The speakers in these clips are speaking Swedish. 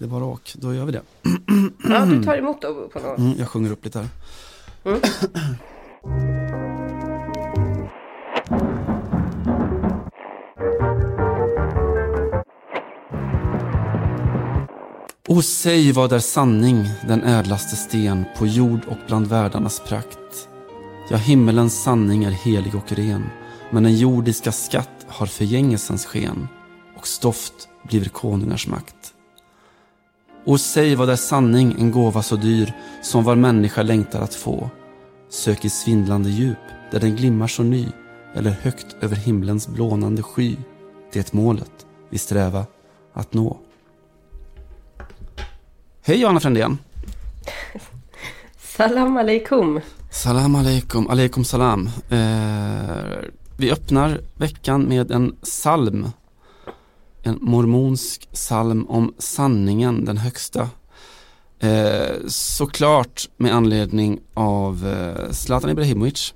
Det är bara åk, då gör vi det. Ja, du tar emot då på något. Mm, jag sjunger upp lite här. Mm. O säg vad är sanning, den ädlaste sten på jord och bland världarnas prakt. Ja, himmelens sanning är helig och ren, men den jordiska skatt har förgängelsens sken och stoft blir konungars makt. O säg vad är sanning, en gåva så dyr som var människa längtar att få. Sök i svindlande djup, där den glimmar så ny, eller högt över himlens blånande sky. Det målet vi sträva att nå. Hej Johanna Frändén. Salam aleikum. Salam aleikum, aleikum salam. Eh, vi öppnar veckan med en psalm. En mormonsk psalm om sanningen, den högsta. Eh, såklart med anledning av eh, Zlatan Ibrahimovic.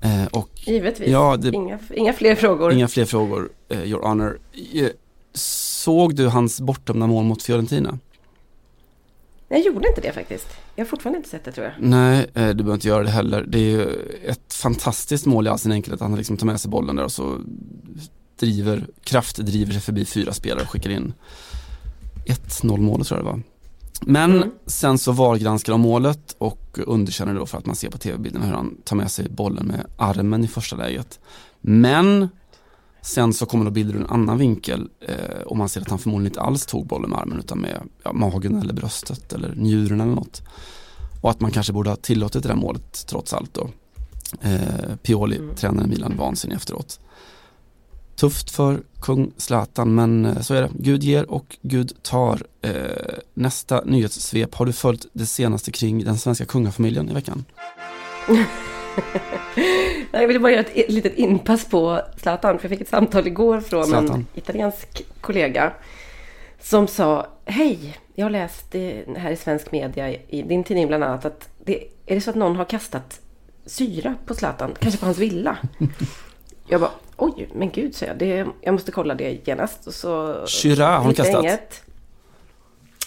Eh, och Givetvis. Ja, det- inga, inga fler frågor. inga fler frågor, eh, your honor. Eh, såg du hans bortdömda mål mot Fiorentina? Jag gjorde inte det faktiskt. Jag har fortfarande inte sett det tror jag. Nej, eh, du behöver inte göra det heller. Det är ju ett fantastiskt mål i all sin enkelhet. Han liksom tar med sig bollen där och så driver, kraft driver sig förbi fyra spelare och skickar in 1-0 målet tror jag det var. Men Mm. sen så VAR-granskar de målet och underkänner det då för att man ser på tv-bilden hur han tar med sig bollen med armen i första läget. Men sen så kommer då bilder ur en annan vinkel eh, och man ser att han förmodligen inte alls tog bollen med armen utan med ja, magen eller bröstet eller njuren eller något. Och att man kanske borde ha tillåtit det där målet trots allt då. Eh, Pioli, Mm. tränaren Milan, vansinnig efteråt. Tufft för kung Zlatan men eh, så är det. Gud ger och Gud tar. Eh, nästa nyhetssvep, har du följt det senaste kring den svenska kungafamiljen i veckan? Jag ville bara göra ett litet inpass på Zlatan. För jag fick ett samtal igår från Zlatan. en italiensk kollega. Som sa, hej, jag har läst här i svensk media, i din tidning bland annat, att det, är det så att någon har kastat syra på Zlatan, kanske på hans villa? Jag bara, oj, men gud, så jag. Det, jag måste kolla det genast. Och så, Syra har hon kastat. inget.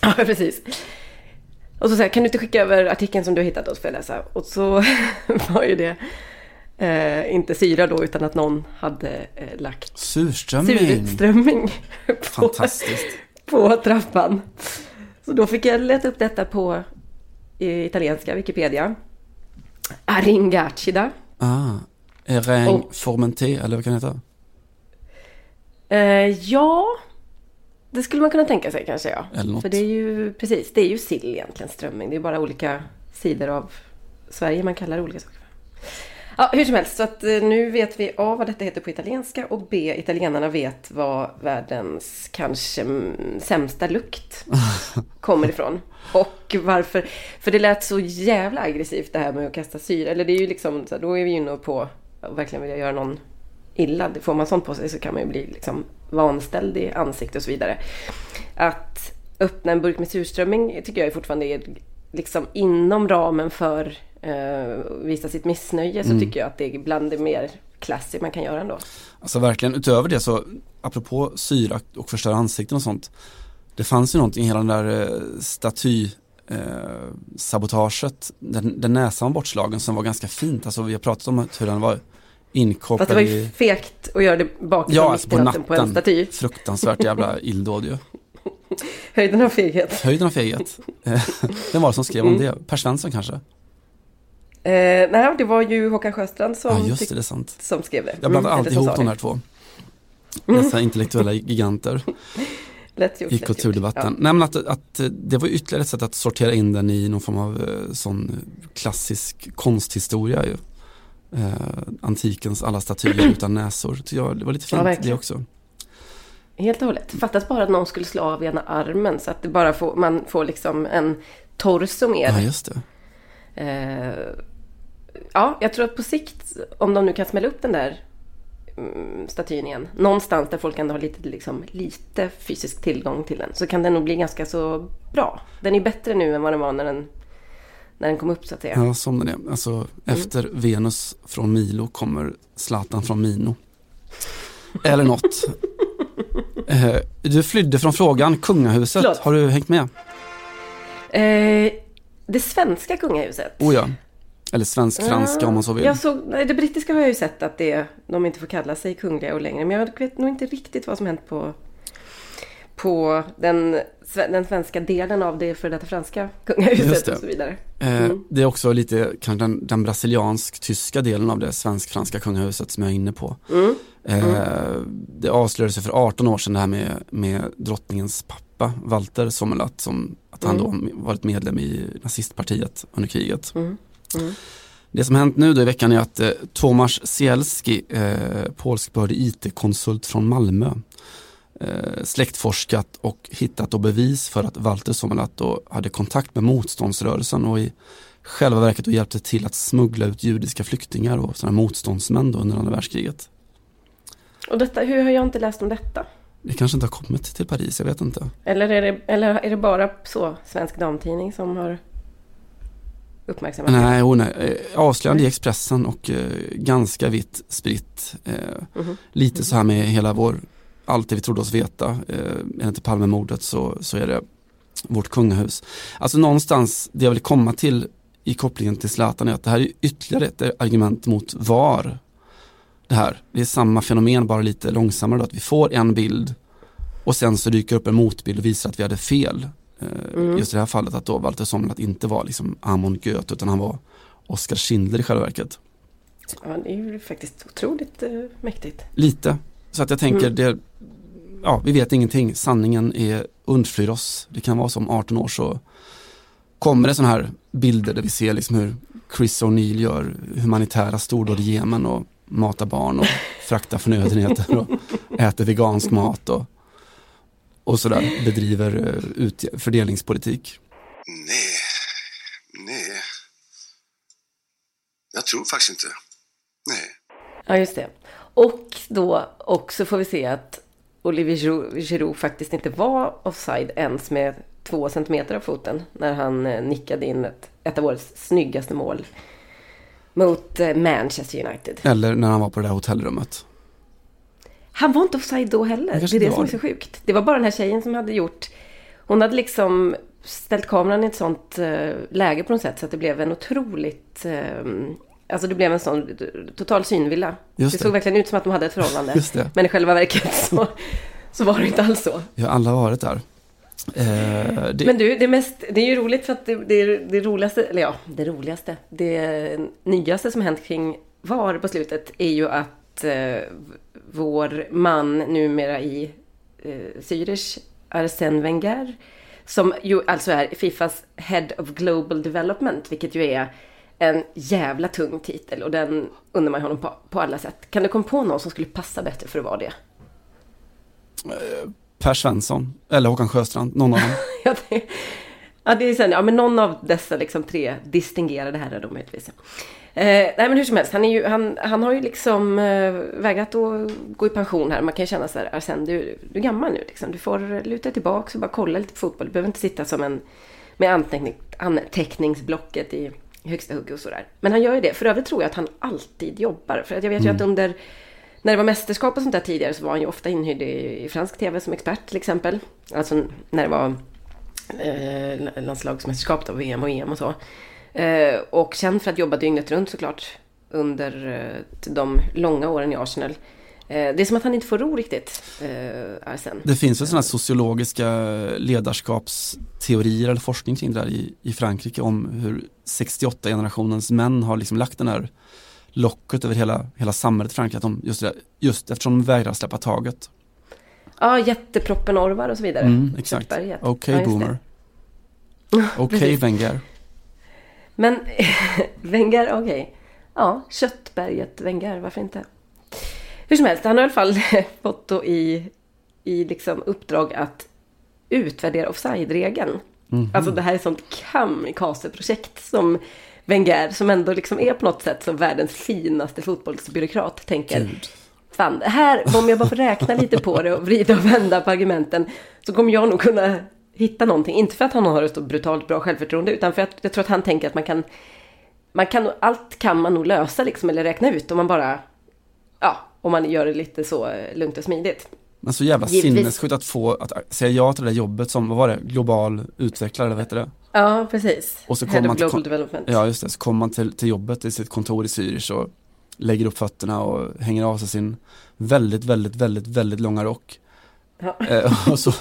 Ja, precis. Och så säger jag, kan du inte skicka över artikeln som du har hittat då så får jag läsa. Och så var ju det eh, inte syra då utan att någon hade eh, lagt Surströmming. surströmming på, på trappan. Så då fick jag leta upp detta på eh, italienska Wikipedia. Aringacida. Ah, Erang Och- Formenté eller vad kan det heta? Eh, ja, det skulle man kunna tänka sig kanske ja. Eller något. För det är ju precis, det är ju sill egentligen, strömming. Det är bara olika sidor av Sverige man kallar det olika saker. Ja, hur som helst, så att eh, nu vet vi A vad detta heter på italienska och B italienarna vet vad världens kanske sämsta lukt kommer ifrån. Och varför, för det lät så jävla aggressivt det här med att kasta syra. Eller det är ju liksom, då är vi ju inne på att verkligen vilja göra någon illa. Får man sånt på sig så kan man ju bli liksom vanställd i ansikte och så vidare. Att öppna en burk med surströmming tycker jag fortfarande är liksom inom ramen för eh, visa sitt missnöje så tycker jag att det är bland det mer classy man kan göra ändå. Alltså verkligen, utöver det så, apropå syra och förstöra ansikten och sånt. Det fanns ju någonting i hela den där eh, staty eh, sabotaget, den, den näsan bortslagen som var ganska fint. Alltså vi har pratat om hur den var Fast det inkopplad var ju fegt att göra det bakifrån ja, ja, alltså mitt i på natten på en staty. Fruktansvärt jävla illdåd ju. Höjden av feghet. Höjden av feghet. Vem var det som skrev Mm. om det? Per Svensson kanske? Eh, nej, det var ju Håkan Sjöstrand som, Ja just det, det är sant. som skrev det. Jag blandar Mm, alltid ihop de här två. Dessa intellektuella giganter Lätt gjort, i gjort. kulturdebatten. Nej men att, att det var ytterligare ett sätt att sortera in den i någon form av eh, sån klassisk konsthistoria ju. Eh, antikens alla statyer utan näsor. Så jag, det var lite Ja, fint det verkligen. också. Helt och hållet. Fattas bara att någon skulle slå av ena armen så att det bara får, man får liksom en torso mer. Ja just det. Eh, ja, jag tror att på sikt, om de nu kan smälla upp den där mm, statyn igen, någonstans där folk ändå har lite, liksom, lite fysisk tillgång till den, så kan den nog bli ganska så bra. Den är bättre nu än vad den var när den, när den kom upp så att säga. Ja som den är. Alltså efter Venus från Milo kommer Zlatan från Mino. Eller något. Eh, du flydde från frågan, kungahuset. Förlåt. Har du hängt med? Eh, det svenska kungahuset. Oh ja. Eller svensk-franska om man så vill. Jag såg, det brittiska har jag ju sett att det, de inte får kalla sig kungliga och längre. Men jag vet nog inte riktigt vad som hänt på, på den, den svenska delen av det för detta franska kungahuset det. och så vidare. Eh, Mm. Det är också lite kanske den, den brasiliansk-tyska delen av det svensk-franska kungahuset som jag är inne på. Mm. Eh, Det avslöjades för 18 år sedan det här med, med drottningens pappa, Walter Sommerlath, som att han då varit medlem i nazistpartiet under kriget. Mm. Mm. Det som hänt nu då i veckan är att eh, Tomasz Sielski, eh, polskbördig IT-konsult från Malmö, eh, släktforskat och hittat då bevis för att Walter Sommerlath hade kontakt med motståndsrörelsen och i själva verket hjälpte till att smuggla ut judiska flyktingar och sådana motståndsmän då under andra världskriget. Och detta, hur har jag inte läst om detta? Det kanske inte har kommit till Paris, jag vet inte. Eller är det, eller är det bara så, Svensk Damtidning som har uppmärksammat det? Nej, oh, nej. Eh, avslöjande i Expressen och eh, ganska vitt spritt. Eh, Mhm. Lite så här med hela vår, allt det vi trodde oss veta. Eh, enligt Palmemordet så, så är det vårt kungahus. Alltså någonstans, det jag vill komma till i kopplingen till Zlatan är att det här är ytterligare ett argument mot VAR. Det här, det är samma fenomen bara lite långsammare då, att vi får en bild och sen så dyker upp en motbild och visar att vi hade fel. Eh, Mm. Just i det här fallet att då Walter Sommerlath inte var liksom Amon Goethe utan han var Oskar Schindler i själva verket. Ja, det är ju faktiskt otroligt eh, mäktigt. Lite. Så att jag tänker, Mm. det, ja vi vet ingenting, sanningen är undflyr oss. Det kan vara som 18 år så kommer det sådana här bilder där vi ser liksom hur Chris O'Neill gör humanitära stordåd i Jemen och matar barn och fraktar förnödenheter och äter vegansk mat och, och sådär bedriver eh, ut, fördelningspolitik. Nej, nej. Jag tror faktiskt inte. Nej. Ja, just det. Och då också får vi se att Olivier Giroud, faktiskt inte var offside ens med två centimeter av foten när han eh, nickade in ett, ett av årets snyggaste mål mot eh, Manchester United. Eller när han var på det där hotellrummet. Han var inte offside då heller. Det är det som är så sjukt. Det var bara den här tjejen som hade gjort... Hon hade liksom ställt kameran i ett sånt eh, läge på något sätt så att det blev en otroligt... Alltså det blev en sån total synvilla. Just det det. såg verkligen ut som att de hade ett förhållande. Men i själva verket så, så var det inte alls så. Har alla varit där. Eh, det, Men du, det, mest, det är ju roligt för att det, det, det roligaste, eller ja, det roligaste, det nyaste som hänt kring VAR på slutet är ju att eh, vår man numera i eh, Zürich, Arsène Wenger, som ju alltså är Fifas Head of Global Development, vilket ju är en jävla tung titel och den undrar man honom på, på alla sätt. Kan du komma på någon som skulle passa bättre för att vara det? Per Svensson eller Håkan Sjöstrand, någon av dem. Ja, det, ja, det är sen, ja, men någon av dessa liksom tre distingerade herrar då möjligtvis. Eh, nej men hur som helst, han, är ju, han, han har ju liksom eh, vägrat att gå i pension här. Man kan ju känna så här, Arsene, du, du är gammal nu liksom. Du får luta tillbaka och bara kolla lite på fotboll. Du behöver inte sitta som en med anteckning, anteckningsblocket i högsta hugg och sådär. Men han gör ju det. För övrigt tror jag att han alltid jobbar. För att jag vet ju att under när det var mästerskap och sånt där tidigare så var han ju ofta inhyrd i, i fransk tv som expert till exempel. Alltså när det var eh, landslagsmästerskap då, VM och EM och så. Eh, och känd för att jobba dygnet runt såklart under eh, de långa åren i Arsenal. Eh, det är som att han inte får ro riktigt, eh, Arsene. Det finns väl sådana sociologiska ledarskapsteorier eller forskning kring det där i, i Frankrike om hur 68-generationens män har liksom lagt den här locket över hela, hela samhället i Frankrike. Att de, just, där- just eftersom de vägrar släppa taget. Ja, jätteproppen Orvar och så vidare. Mm, exakt. Köttberget. Okej Ja, just det. boomer. Okej precis. Wenger. Men Wenger, okej. Ja, Köttberget Wenger, varför inte? Hur som helst, han har i alla fall fått då i, i liksom uppdrag att utvärdera offside-regeln. Mhm. Alltså det här är ett sånt kamikaze-projekt som Wenger, som ändå liksom är på något sätt som världens finaste fotbollsbyråkrat, tänker. Gud. Fan, här, om jag bara får räkna lite på det och vrida och vända på argumenten så kommer jag nog kunna hitta någonting. Inte för att han har ett så brutalt bra självförtroende utan för att jag tror att han tänker att man kan, man kan allt kan man nog lösa liksom eller räkna ut om man bara, ja, om man gör det lite så eh, lugnt och smidigt. Men så jävla Givetvis. sinnessjukt att få, att säga ja till det där jobbet som, vad var det, global utvecklare vad heter det? Ja, precis. Och så kommer man till, ja just det, så kommer man till, till jobbet i sitt kontor i Zürich och lägger upp fötterna och hänger av sig sin väldigt, väldigt, väldigt, väldigt långa rock. Ja. Eh, och så,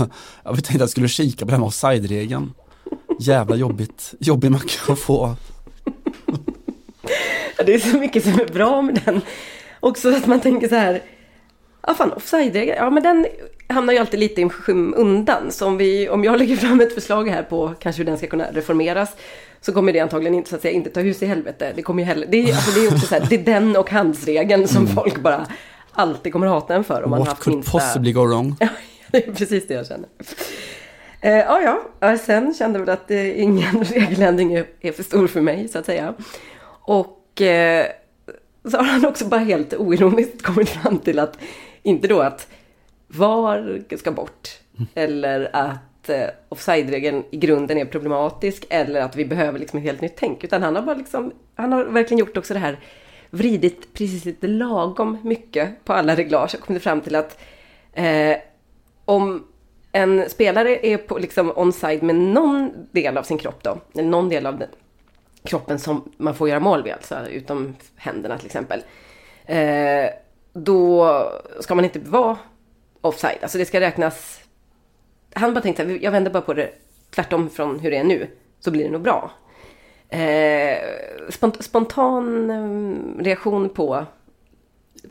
jag tänkte att jag skulle kika på den här offside-regeln. Jävla jobbigt, jobbig macka att få. Det är så mycket som är bra med den. Också att man tänker så här. Ja fan, offside ja men den hamnar ju alltid lite i skymundan. Så om, vi, om jag lägger fram ett förslag här på kanske hur den ska kunna reformeras. Så kommer det antagligen inte, så att säga, inte ta hus i helvete. Det kommer ju heller, det är, alltså, det är också så här, det är den och handsregeln som folk bara alltid kommer hata en för. Om man What haft could minsta... possibly go wrong? Ja, det är precis det jag känner. Eh, ja, ja, sen kände jag väl att eh, ingen regeländring är, är för stor för mig, så att säga. Och eh, så har han också bara helt oironiskt kommit fram till att, inte då att VAR ska bort, eller att eh, offside-regeln i grunden är problematisk, eller att vi behöver liksom ett helt nytt tänk, utan han har bara liksom, han har verkligen gjort också det här, vridit precis lite lagom mycket på alla reglage och kommit fram till att eh, om en spelare är på liksom onside med någon del av sin kropp då, eller någon del av den, kroppen som man får göra mål vid, alltså utom händerna till exempel. Eh, då ska man inte vara offside, alltså det ska räknas. Han bara tänkte jag vänder bara på det tvärtom från hur det är nu, så blir det nog bra. Eh, spont- spontan eh, reaktion på,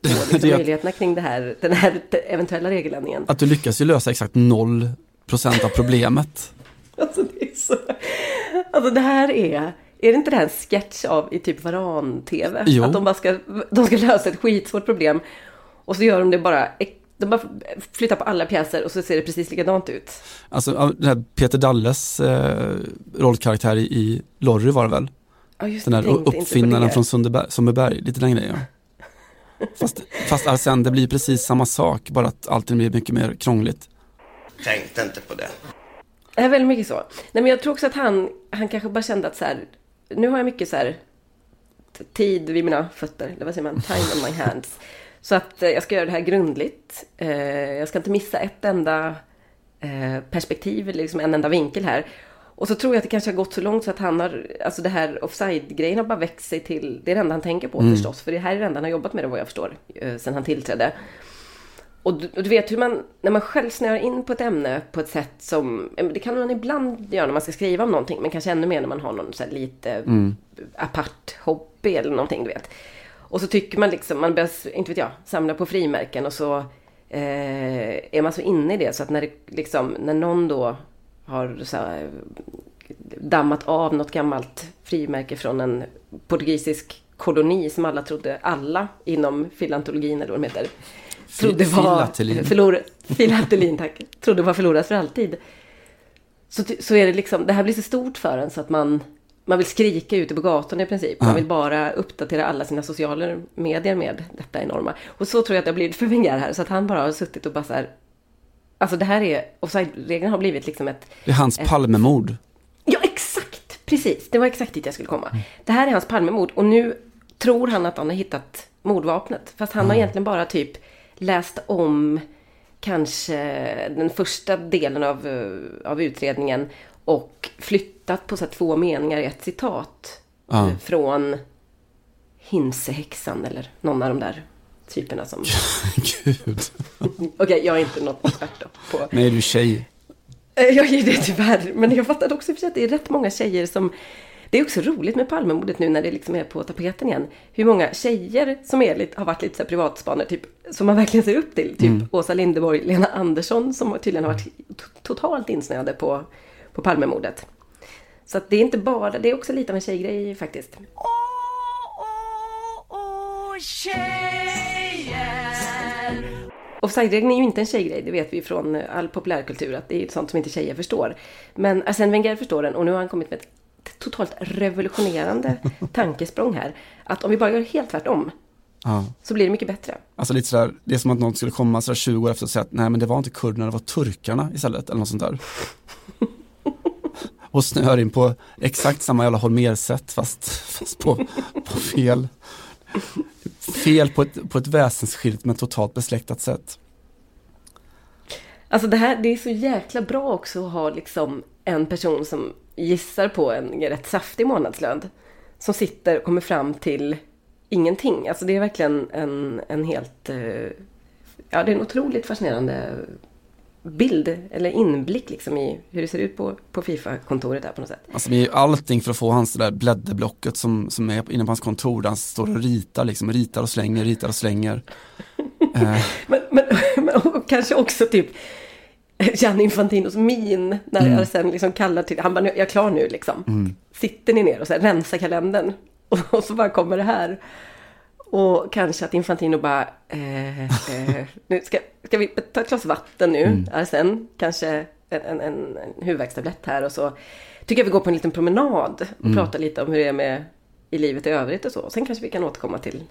på liksom möjligheterna kring det här, den här eventuella regeländringen. Att du lyckas ju lösa exakt noll procent av problemet. Alltså det är så... Alltså det här är... Är det inte det här en sketch av i typ Varan-TV? Jo. Att de bara ska, de ska lösa ett skitsvårt problem. Och så gör de det bara... De bara flyttar på alla pjäser och så ser det precis likadant ut. Alltså den här Peter Dalles eh, rollkaraktär i, i Lorry var det väl? Ja, just Den här uppfinnaren från Sundbyberg, lite den grejen. Fast, fast Arsene, det blir precis samma sak, bara att allting blir mycket mer krångligt. Tänkte inte på det. Det är väldigt mycket så. Nej men jag tror också att han, han kanske bara kände att så här, nu har jag mycket så här tid vid mina fötter, eller vad säger man, time on my hands. Så att eh, jag ska göra det här grundligt. Eh, jag ska inte missa ett enda eh, perspektiv, eller liksom en enda vinkel här. Och så tror jag att det kanske har gått så långt så att han har, alltså det här offside-grejen har bara växt sig till, det är det enda han tänker på förstås. För det här är det enda han har jobbat med det vad jag förstår, eh, sen han tillträdde. Och du, och du vet hur man, när man själv snöar in på ett ämne på ett sätt som, det kan man ibland göra när man ska skriva om någonting, men kanske ännu mer när man har någon så lite apart hobby eller någonting, du vet. Och så tycker man liksom, man börjar, inte vet jag, samla på frimärken och så eh, är man så inne i det så att när det liksom, när någon då har så här, dammat av något gammalt frimärke från en portugisisk koloni som alla trodde, alla inom filantologin eller vad de heter, trodde var... Filatelin. Förlor, filatelin, tack. Trodde var förlorat för alltid. Så, så är det liksom, det här blir så stort för en så att man, man vill skrika ute på gatorna i princip. Man vill bara uppdatera alla sina sociala medier med detta enorma. Och så tror jag att det har blivit för Wenger här, så att han bara har suttit och bara så här, Alltså det här är, offside-regeln har blivit liksom ett Det är hans Palmemord. Ja, exakt! Precis, det var exakt dit jag skulle komma. Det här är hans Palmemord och nu tror han att han har hittat mordvapnet. Fast han har egentligen bara typ läst om kanske den första delen av, eh, av utredningen och flyttat på så två meningar i ett citat Ja. eh, från Hinsehäxan eller någon av de där typerna som... Gud. Okej, jag är inte något expert på... Nej, du är tjej. Eh, Jag ger det tyvärr. Men jag fattade också för att det är rätt många tjejer som... Det är också roligt med Palmemordet nu när det liksom är på tapeten igen. Hur många tjejer som är lite, har varit lite så privatspanare, typ, som man verkligen ser upp till. Typ Åsa Linderborg, Lena Andersson som tydligen har varit to- totalt insnöade på, på Palmemordet. Så att det är inte bara, det är också lite av en tjejgrej faktiskt. Åh, åh, åh, tjejer Offside-regeln är ju inte en tjejgrej, det vet vi från all populärkultur, att det är sånt som inte tjejer förstår. Men Arsène Wenger förstår den och nu har han kommit med ett totalt revolutionerande tankesprång här. Att om vi bara gör helt tvärtom, Ja. så blir det mycket bättre. Alltså lite sådär, det är som att någon skulle komma sådär 20 år efter och säga att nej men det var inte kurderna, det var turkarna istället eller något sånt där. och snöar in på exakt samma jävla Holmér-sätt fast, fast på, på fel. Fel på ett, på ett väsensskilt men totalt besläktat sätt. Alltså det här, det är så jäkla bra också att ha liksom en person som gissar på en rätt saftig månadslön. Som sitter och kommer fram till ingenting. Alltså det är verkligen en, en helt... eh, Ja, det är en otroligt fascinerande bild eller inblick liksom i hur det ser ut på, på Fifa-kontoret här på något sätt. Alltså det är ju allting för att få hans det där blädderblocket som, som är inne på hans kontor där han står och ritar liksom, ritar och slänger, ritar och slänger. Eh, Men, men, men och kanske också typ Gianni Infantinos min när Mm. jag sen liksom kallar till, han bara, "Nu- jag är klar nu liksom. Sitter ni ner och så här, rensar kalendern? Och, och så bara kommer det här. Och kanske att Infantino bara, eh, eh, nu ska, ska vi ta ett glas vatten nu? Mm. Sen kanske en, en, en, en huvudvärkstablett här och så tycker jag vi går på en liten promenad och Mm. pratar lite om hur det är med i livet i övrigt och så. Sen kanske vi kan återkomma till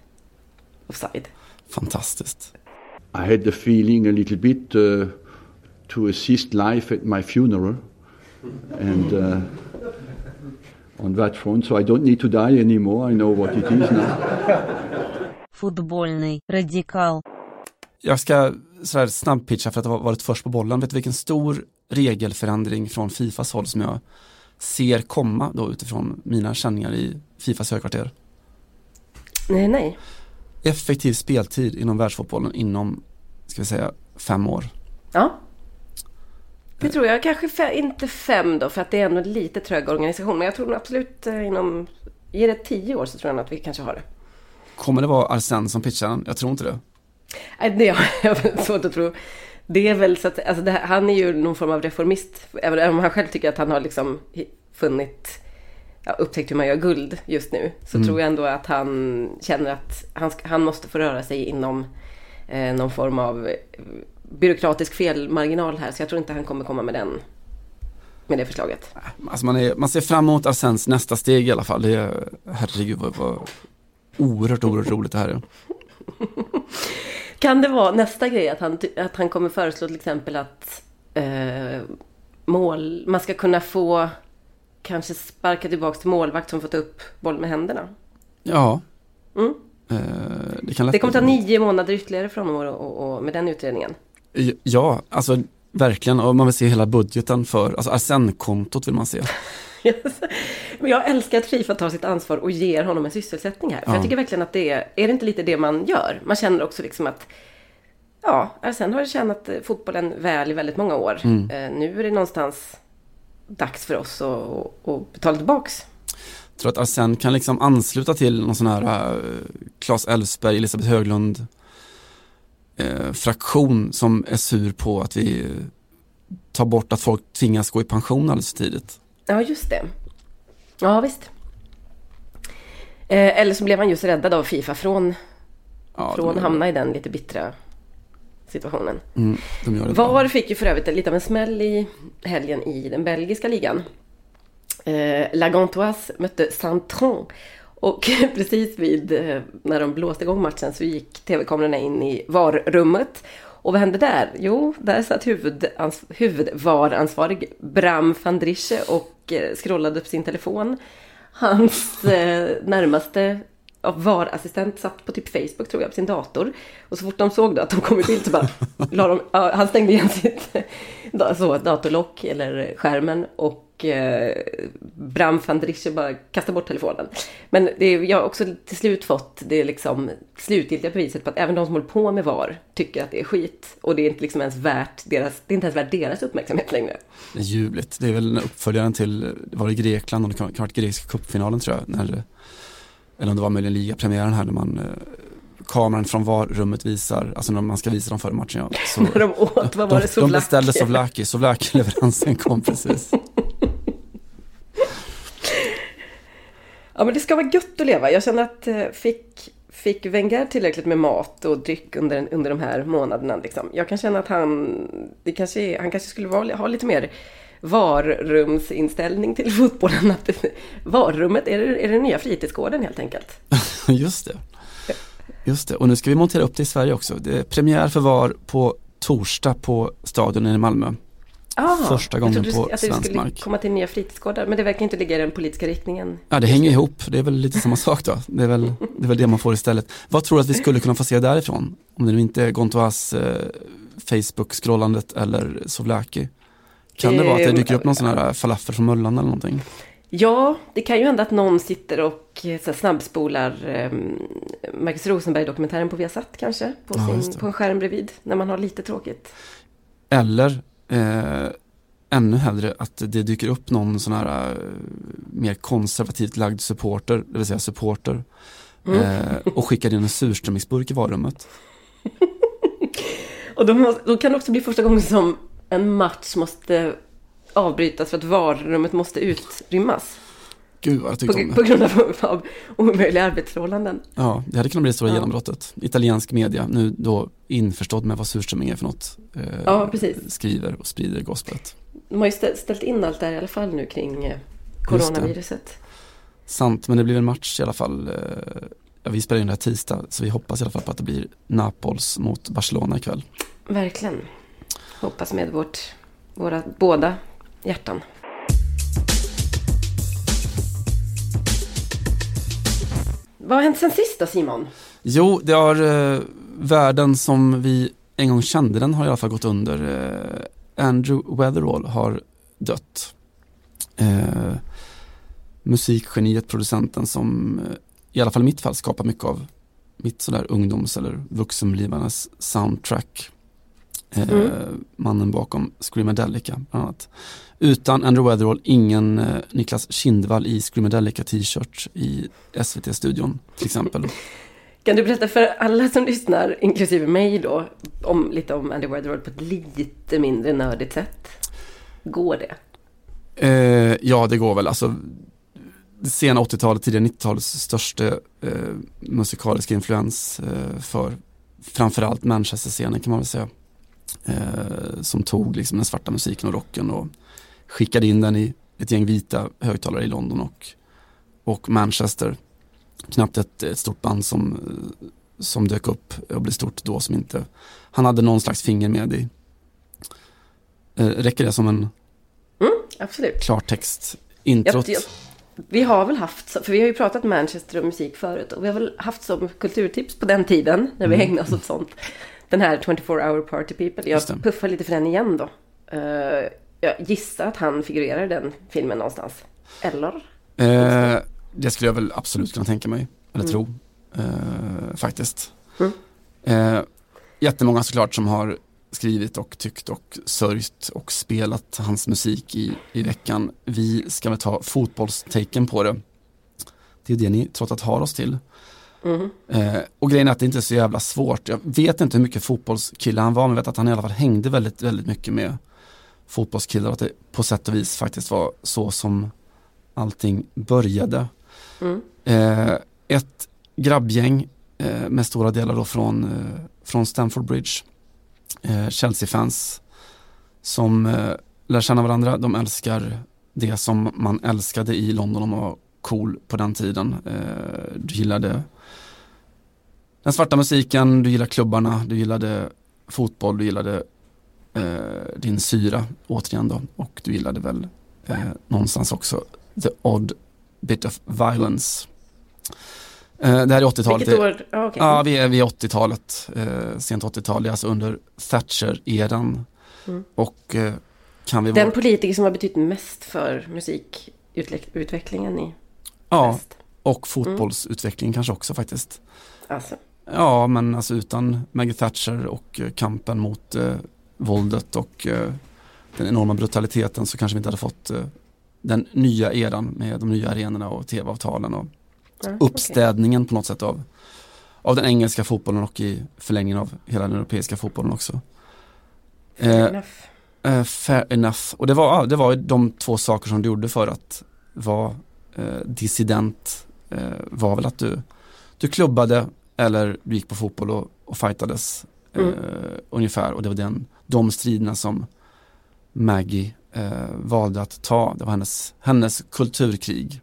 offside. fantastiskt. I had the feeling a little bit uh, to assist life at my funeral, and uh, on that front, so I don't need to die anymore. I know what it is now. Футбольный радикал. Jag ska sådär snabbpitcha för att ha varit först på bollen. Vet du vilken stor regelförändring från Fifas håll som jag ser komma då utifrån mina känningar i Fifas högkvarter? Nej, nej. Effektiv speltid inom världsfotbollen inom, ska vi säga, fem år. Ja. Det tror jag. Kanske fe- inte fem då, för att det är ändå en lite trög organisation. Men jag tror absolut eh, inom... Ge det tio år så tror jag att vi kanske har det. Kommer det vara Arsene som pitchar den? Jag tror inte det. Nej, det har jag svårt att tro. Det är väl så att, alltså här- han är ju någon form av reformist. Även om han själv tycker att han har liksom funnit, ja, upptäckt hur man gör guld just nu. Så tror jag ändå att han känner att han, han måste få röra sig inom eh, någon form av byråkratisk felmarginal här. Så jag tror inte han kommer komma med den, med det förslaget. Alltså man, är, man ser fram emot Arsenes nästa steg i alla fall. Det är, herregud vad, vad oerhört, oerhört roligt det här är. Kan det vara nästa grej att han, att han kommer föreslå till exempel att eh, mål, man ska kunna få kanske sparka tillbaka till målvakt som fått upp boll med händerna? Ja. Mm. Eh, det kan Det kommer ta nio månader ytterligare för honom och, och, och med den utredningen. Ja, alltså verkligen. Och man vill se hela budgeten för, alltså Arsene-kontot vill man se. Men jag älskar att Fifa tar sitt ansvar och ger honom en sysselsättning här. För Ja. jag tycker verkligen att det är, är det inte lite det man gör? Man känner också liksom att Ja, Arsene har tjänat eh, fotbollen väl i väldigt många år. Mm. Eh, nu är det någonstans dags för oss att, att, betala tillbaks. Jag tror att Arsene kan liksom ansluta till någon sån här uh, Claes Elfsberg, Elisabeth Höglund eh, fraktion som är sur på att vi eh, tar bort att folk tvingas gå i pension alldeles för tidigt. Ja, just det. Ja, visst. Eh, eller så blev han just räddad av Fifa från, Ja, från att hamna i den lite bittra situationen. mm, de. VAR fick ju för övrigt lite av en smäll i helgen i den belgiska ligan. Eh, La Gantoise mötte Saint-Tron. Och precis vid eh, när de blåste igång matchen så gick tv-kamerorna in i VAR-rummet. Och vad hände där? Jo, där satt huvudans- huvud-VAR-ansvarig Bram van Drische och eh, scrollade upp sin telefon. Hans eh, närmaste VAR-assistent satt på typ Facebook tror jag på sin dator. Och så fort de såg då att de kom i bild så bara la de, han stängde igen sitt så, datorlock eller skärmen och eh, Bram van Drische bara kastade bort telefonen. Men det är, jag har också till slut fått det liksom slutgiltiga beviset på att även de som håller på med VAR tycker att det är skit. Och det är inte liksom ens värt deras, det är inte ens värt deras uppmärksamhet längre. Det är ljuvligt. Det är väl uppföljaren till, det var i Grekland och det kan ha varit grekiska cupfinalen tror jag. När, eller om det var möjligen ligapremiären här när man eh, kameran från VAR-rummet visar, alltså när man ska visa dem före matchen. Ja, så, När de åt, vad var det, de, de beställde? Sovlaki, Sovlaki-leveransen kom precis. Ja men det ska vara gött att leva. Jag känner att eh, fick, fick Wenger tillräckligt med mat och dryck under, under de här månaderna. Liksom. Jag kan känna att han, det kanske, han kanske skulle vara, ha lite mer varrumsinställning till fotbollen. Att det, varrummet, är det, är det den nya fritidsgården helt enkelt? Just det. Just det, och nu ska vi montera upp det i Sverige också. Det är premiär för VAR på torsdag på Stadion i Malmö. Ah, Första gången trodde du- på att svensk skulle mark. komma till nya fritidsgårdar. Men det verkar inte ligga i den politiska riktningen. Ja, det hänger ihop. Det är väl lite samma sak då. Det är väl det, är väl det man får istället. Vad tror du att vi skulle kunna få se därifrån? Om det nu inte är Gontoas eh, Facebook-scrollandet eller Sovlaki? Kan det vara att det dyker upp någon sån här falafel från Mullan eller någonting? Ja, det kan ju hända att någon sitter och eh, så snabbspolar eh, Marcus Rosenberg-dokumentären på Viasat kanske. På, sin, på en skärm bredvid. När man har lite tråkigt. Eller eh, ännu hellre att det dyker upp någon sån här eh, mer konservativt lagd supporter, det vill säga supporter, eh, och skickar in en surströmmingsburk i varummet. Och då, måste, då kan det också bli första gången som en match måste avbrytas för att varummet måste utrymmas. Gud vad jag På, tyckte om på det. grund av, av omöjliga arbetsförhållanden. Ja, det hade kunnat bli det stora Ja. genombrottet. Italiensk media, nu då införstådd med vad surströmming är för något, eh, Ja, precis. skriver och sprider gosplet. De har ju stä- ställt in allt där i alla fall nu kring eh, coronaviruset. Sant, men det blir en match i alla fall. eh, Ja, vi spelar in det här tisdag, så vi hoppas i alla fall på att det blir Napols mot Barcelona ikväll. Verkligen. Hoppas med vårt, våra båda hjärtan. Vad har hänt sen sist då Simon? Jo, det har eh, världen som vi en gång kände den har i alla fall gått under. Eh, Andrew Weatherall har dött. Eh, musikgeniet, producenten som eh, i alla fall i mitt fall skapar mycket av mitt sådär ungdoms eller vuxenblivandes soundtrack. Eh, Mm. Mannen bakom Screamadelica bland annat. Utan Andrew Weatherall, ingen eh, Niklas Kindvall i Screamadelica t-shirt i SVT-studion till exempel. Kan du berätta för alla som lyssnar, inklusive mig då, om, lite om Andy Weatherall på ett lite mindre nördigt sätt? Går det? Eh, ja, det går väl. Alltså, sena 80-talet, tidiga 90-talets största eh, musikaliska influens eh, för framförallt Manchester-scenen kan man väl säga. Eh, som tog liksom den svarta musiken och rocken och skickade in den i ett gäng vita högtalare i London och, och Manchester. Knappt ett, ett stort band som, eh, som dök upp och blev stort då som inte han hade någon slags finger med i. Eh, räcker det som en Absolut. klartext introt. Jag, jag, vi har väl haft, för vi har ju pratat Manchester och musik förut, och vi har väl haft som kulturtips på den tiden, när vi ägnade oss åt sånt, den här 24 hour party people. Jag puffar lite för den igen då. Eh, jag gissar att han figurerar i den filmen någonstans. Eller? Eh, det skulle jag väl absolut kunna tänka mig, eller tro, eh, faktiskt. Mm. Eh, jättemånga såklart som har skrivit och tyckt och sörjt och spelat hans musik i, i veckan. Vi ska väl ta fotbollstaken på det. Det är det ni trots allt har oss till. Eh, och grejen är att det inte är så jävla svårt. Jag vet inte hur mycket fotbollskille han var, men jag vet att han i alla fall hängde väldigt, väldigt mycket med fotbollskillar och att det på sätt och vis faktiskt var så som allting började. Eh, ett grabbgäng eh, med stora delar då från, eh, från Stamford Bridge. Eh, Chelsea-fans som eh, lär känna varandra. De älskar det som man älskade i London om man var cool på den tiden. Eh, du gillade den svarta musiken, du gillade klubbarna, du gillade fotboll, du gillade eh, din syra återigen då och du gillade väl eh, någonstans också the odd bit of violence. Det här är 80-talet. Vilket år? Ja, okej. Ja, vi är vid 80-talet, eh, sent 80-tal, det är alltså under Thatcher-eran. Och eh, kan vi Den vara... politiker som har betytt mest för musikutvecklingen i Ja, väst. och fotbollsutvecklingen kanske också faktiskt. Alltså. Ja, men alltså utan Maggie Thatcher och eh, kampen mot eh, våldet och eh, den enorma brutaliteten så kanske vi inte hade fått eh, den nya eran med de nya arenorna och tv-avtalen och okej. uppstädningen på något sätt av, av den engelska fotbollen och i förlängningen av hela den europeiska fotbollen också. Fair Eh, enough. Eh, fair enough. Och det var, det var de två saker som du gjorde för att vara dissident. Eh, var väl att du, du klubbade eller du gick på fotboll och, och fightades eh, Mm. ungefär. Och det var den, de striderna som Maggie eh, valde att ta. Det var hennes, hennes kulturkrig.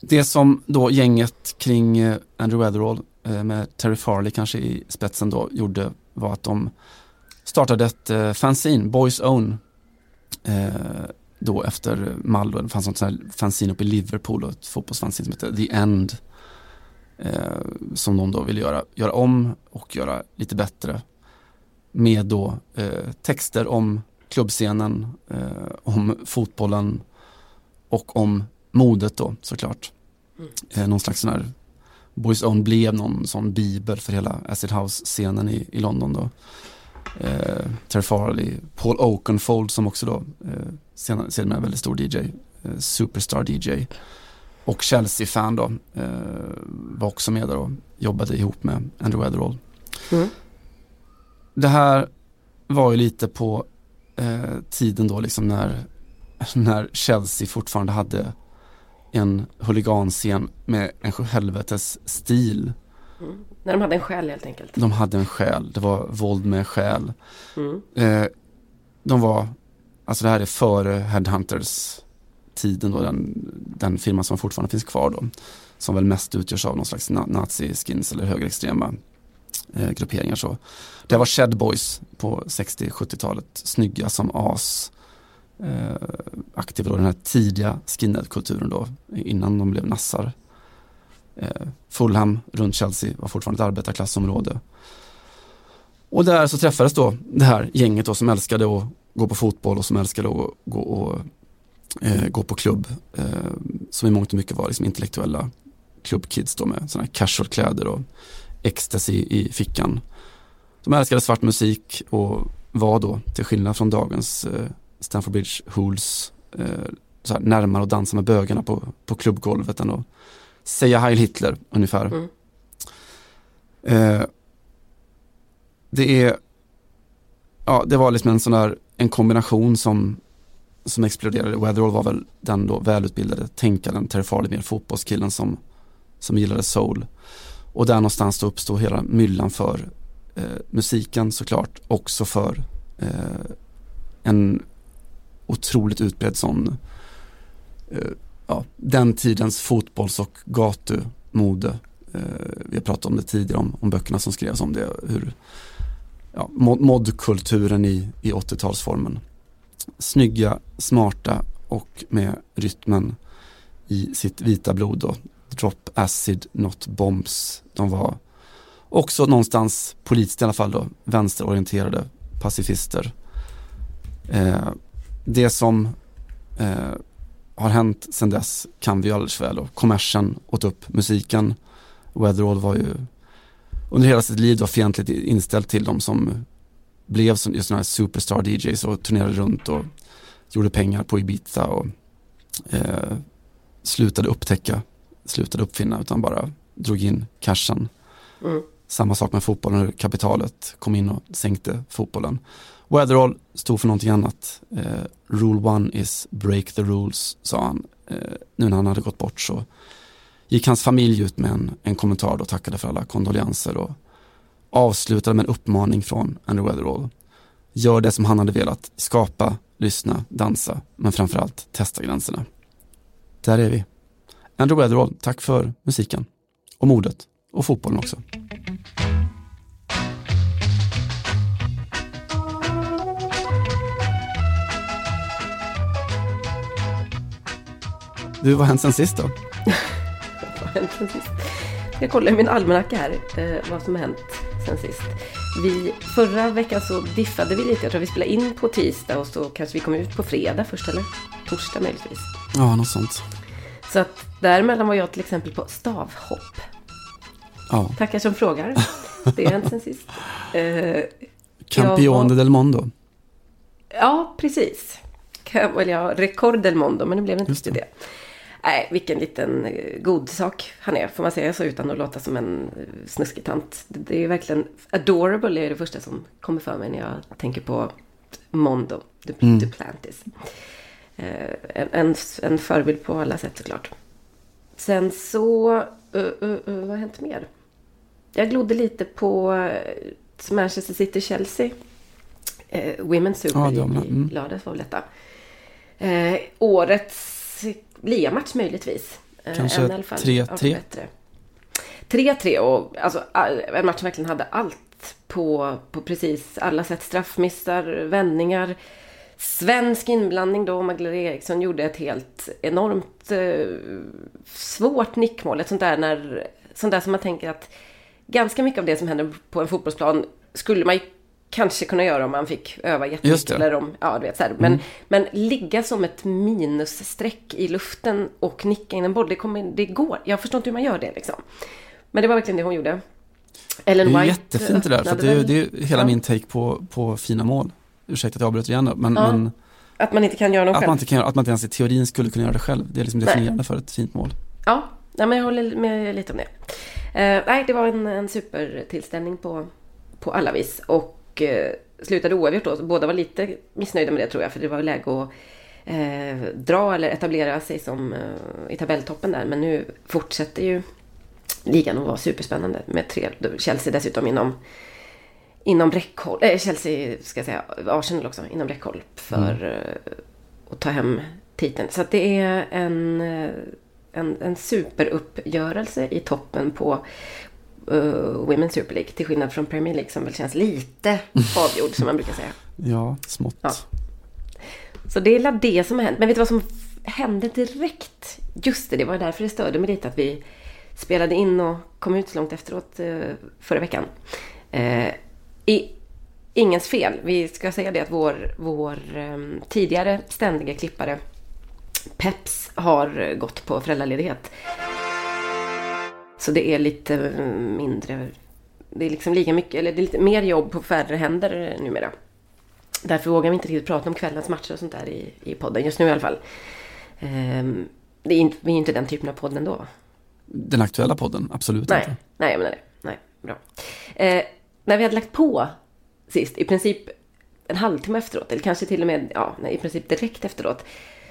Det som då gänget kring eh, Andrew Weatherall eh, med Terry Farley kanske i spetsen då gjorde var att de startade ett eh, fanzine, Boys Own. Eh, då efter Malmö, det fanns något sånt här fanzine uppe i Liverpool och ett fotbollsfanzine som hette The End. Eh, som de då ville göra, göra om och göra lite bättre. med då eh, texter om klubbscenen, eh, om fotbollen och om modet då såklart. Eh, någon slags sån här Boys Own blev någon sån bibel för hela Acid House-scenen i, i London då. Eh, Terry Farley, Paul Oakenfold som också då eh, senare, senare en väldigt stor DJ, eh, Superstar DJ. Och Chelsea-fan då, eh, var också med där och jobbade ihop med Andrew Weatherall. Mm. Det här var ju lite på eh, tiden då liksom när, när Chelsea fortfarande hade en huliganscen med en helvetes stil. När de hade en själ helt enkelt. De hade en själ, det var våld med själ. Mm. Eh, de var, alltså det här är före Headhunters tiden då, den, den firman som fortfarande finns kvar då. Som väl mest utgörs av någon slags na nazi-skins eller högerextrema eh, grupperingar så. Det var Shed Boys på 60-70-talet, snygga som as. Eh, aktiva då den här tidiga skinhead-kulturen då, innan de blev nassar. Eh, Fulham runt Chelsea var fortfarande ett arbetarklassområde. Och där så träffades då det här gänget då som älskade att gå på fotboll och som älskade att gå, och, eh, gå på klubb. Eh, som i mångt och mycket var liksom intellektuella klubbkids då med sådana här casual-kläder och ecstasy i fickan. De älskade svart musik och var då, till skillnad från dagens eh, Stanford Bridge Hools, eh, så här, närmare att dansa med bögarna på, på klubbgolvet än att säga Heil Hitler ungefär. Mm. Eh, det är, ja det var liksom en sån där, en kombination som, som exploderade. Weatherall var väl den då välutbildade tänkaren, Terry Farley fotbollskillen som, som gillade soul. Och där någonstans då uppstod hela myllan för eh, musiken såklart, också för eh, en otroligt utbredd sån, eh, ja, den tidens fotbolls och gatumode. Eh, vi har pratat om det tidigare, om, om böckerna som skrevs om det, hur ja, mod- modkulturen i, i 80-talsformen. Snygga, smarta och med rytmen i sitt vita blod då. Drop acid, not bombs. De var också någonstans politiskt i alla fall då, vänsterorienterade pacifister. Eh, det som eh, har hänt sedan dess kan vi ju alldeles väl och kommersen åt upp musiken. Weatherall var ju under hela sitt liv var fientligt inställd till dem som blev som just sådana här superstar DJs och turnerade runt och gjorde pengar på Ibiza och eh, slutade upptäcka, slutade uppfinna utan bara drog in cashen. Mm. Samma sak med fotbollen, hur kapitalet kom in och sänkte fotbollen. Weatherall stod för någonting annat. Eh, rule one is break the rules, sa han. Eh, nu när han hade gått bort så gick hans familj ut med en, en kommentar och tackade för alla kondolenser och avslutade med en uppmaning från Andrew Weatherall. Gör det som han hade velat, skapa, lyssna, dansa, men framförallt testa gränserna. Där är vi. Andrew Weatherall, tack för musiken. Och modet. Och fotbollen också. Du, vad har hänt sen sist då? Vad har hänt sen sist? Jag kollar i min almanacka här eh, vad som har hänt sen sist. Vi, förra veckan så diffade vi lite. Jag tror vi spelade in på tisdag och så kanske vi kom ut på fredag först eller torsdag möjligtvis. Ja, något sånt. Så att däremellan var jag till exempel på stavhopp. Ja. Tackar som frågar. Det har hänt sen sist. Eh, Campione var- del Mondo. Ja, precis. Ka- Eller ja, Record del Mondo, men det blev inte Just det. Nej, vilken liten eh, god sak han är, får man säga så utan att låta som en eh, snuskig tant. Det, är verkligen adorable är det första som kommer för mig när jag tänker på Mondo, Mm. Duplantis. Eh, en, en, en förebild på alla sätt såklart. Sen så, uh, uh, uh, vad har hänt mer? Jag glodde lite på Manchester City-Chelsea. Women's Super League damerna. i Mm. lördags var väl detta. Eh, årets ligamatch möjligtvis. Eh, Kanske en i alla fall 3-3. av de bättre. 3-3 och alltså, all- en match som verkligen hade allt på, på precis alla sätt. Straffmissar, vändningar. Svensk inblandning då. Magdalena Eriksson gjorde ett helt enormt eh, svårt nickmål. Ett sånt där, när, sånt där som man tänker att ganska mycket av det som händer på en fotbollsplan skulle man ju kanske kunna göra om man fick öva jättemycket. Eller om, ja, du vet, så här. Men, men ligga som ett minusstreck i luften och nicka in en boll, det, kommer, det går. Jag förstår inte hur man gör det liksom. Men det var verkligen det hon gjorde. Ellen Det är jättefint det där, för att det, är- det är hela Ja. min take på, på fina mål. Ursäkta att jag avbryter igen då, men, Ja, men Att man inte kan göra dem att, själv. man inte kan, att man inte ens i teorin skulle kunna göra det själv, det är liksom definierande för ett fint mål. Ja, nej, men jag håller med lite om det. Eh, nej, det var en, en supertillställning på, på alla vis. Och eh, slutade oavgjort då. Båda var lite missnöjda med det tror jag. För det var läge att eh, dra eller etablera sig som eh, i tabelltoppen där. Men nu fortsätter ju ligan att vara superspännande. Med tre, Chelsea dessutom inom, inom räckhåll. Eh, Chelsea, ska jag säga, Arsenal också inom räckhåll. För eh, att ta hem titeln. Så det är en, en, en superuppgörelse i toppen på uh, Women's Super League. Till skillnad från Premier League som väl känns lite avgjord som man brukar säga. Ja, smått. Ja. Så det är väl det som har hänt. Men vet du vad som hände direkt? Just det, det var därför det störde mig lite att vi spelade in och kom ut så långt efteråt eh, förra veckan. Eh, i, ingens fel. Vi ska säga det att vår, vår eh, tidigare ständiga klippare Peps har gått på föräldraledighet. Så det är lite mindre, det är liksom lika mycket, eller det är lite mer jobb på färre händer numera. Därför vågar vi inte riktigt prata om kvällens matcher och sånt där i, i podden, just nu i alla fall. Ehm, det är inte, vi är inte den typen av podd ändå. Den aktuella podden, absolut Nej, inte. nej jag menar det. Nej, bra. Eh, när vi hade lagt på sist, i princip en halvtimme efteråt, eller kanske till och med, ja, nej, i princip direkt efteråt,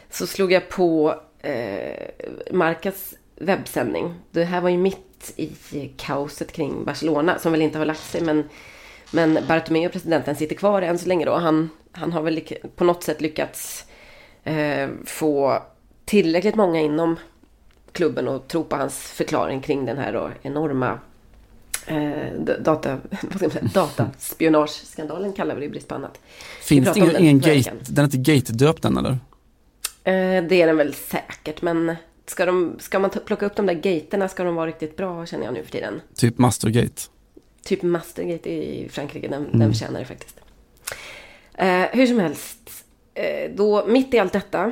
så slog jag på eh, Marcas webbsändning. Det här var ju mitt i kaoset kring Barcelona, som väl inte har lagt sig, men, men Bartomeu, presidenten, sitter kvar än så länge då. Han, han har väl på något sätt lyckats eh, få tillräckligt många inom klubben och tro på hans förklaring kring den här då enorma eh, data, vad ska man säga, dataspionageskandalen kallar vi det i brist på annat. Finns det ingen, ingen gate, den är inte gate-döpt den eller? Eh, det är den väl säkert, men ska, de, ska man plocka upp de där gaterna ska de vara riktigt bra känner jag nu för tiden. Typ Mastergate. Typ Mastergate i Frankrike, den, Mm. den förtjänar det faktiskt. Eh, hur som helst, eh, då mitt i allt detta,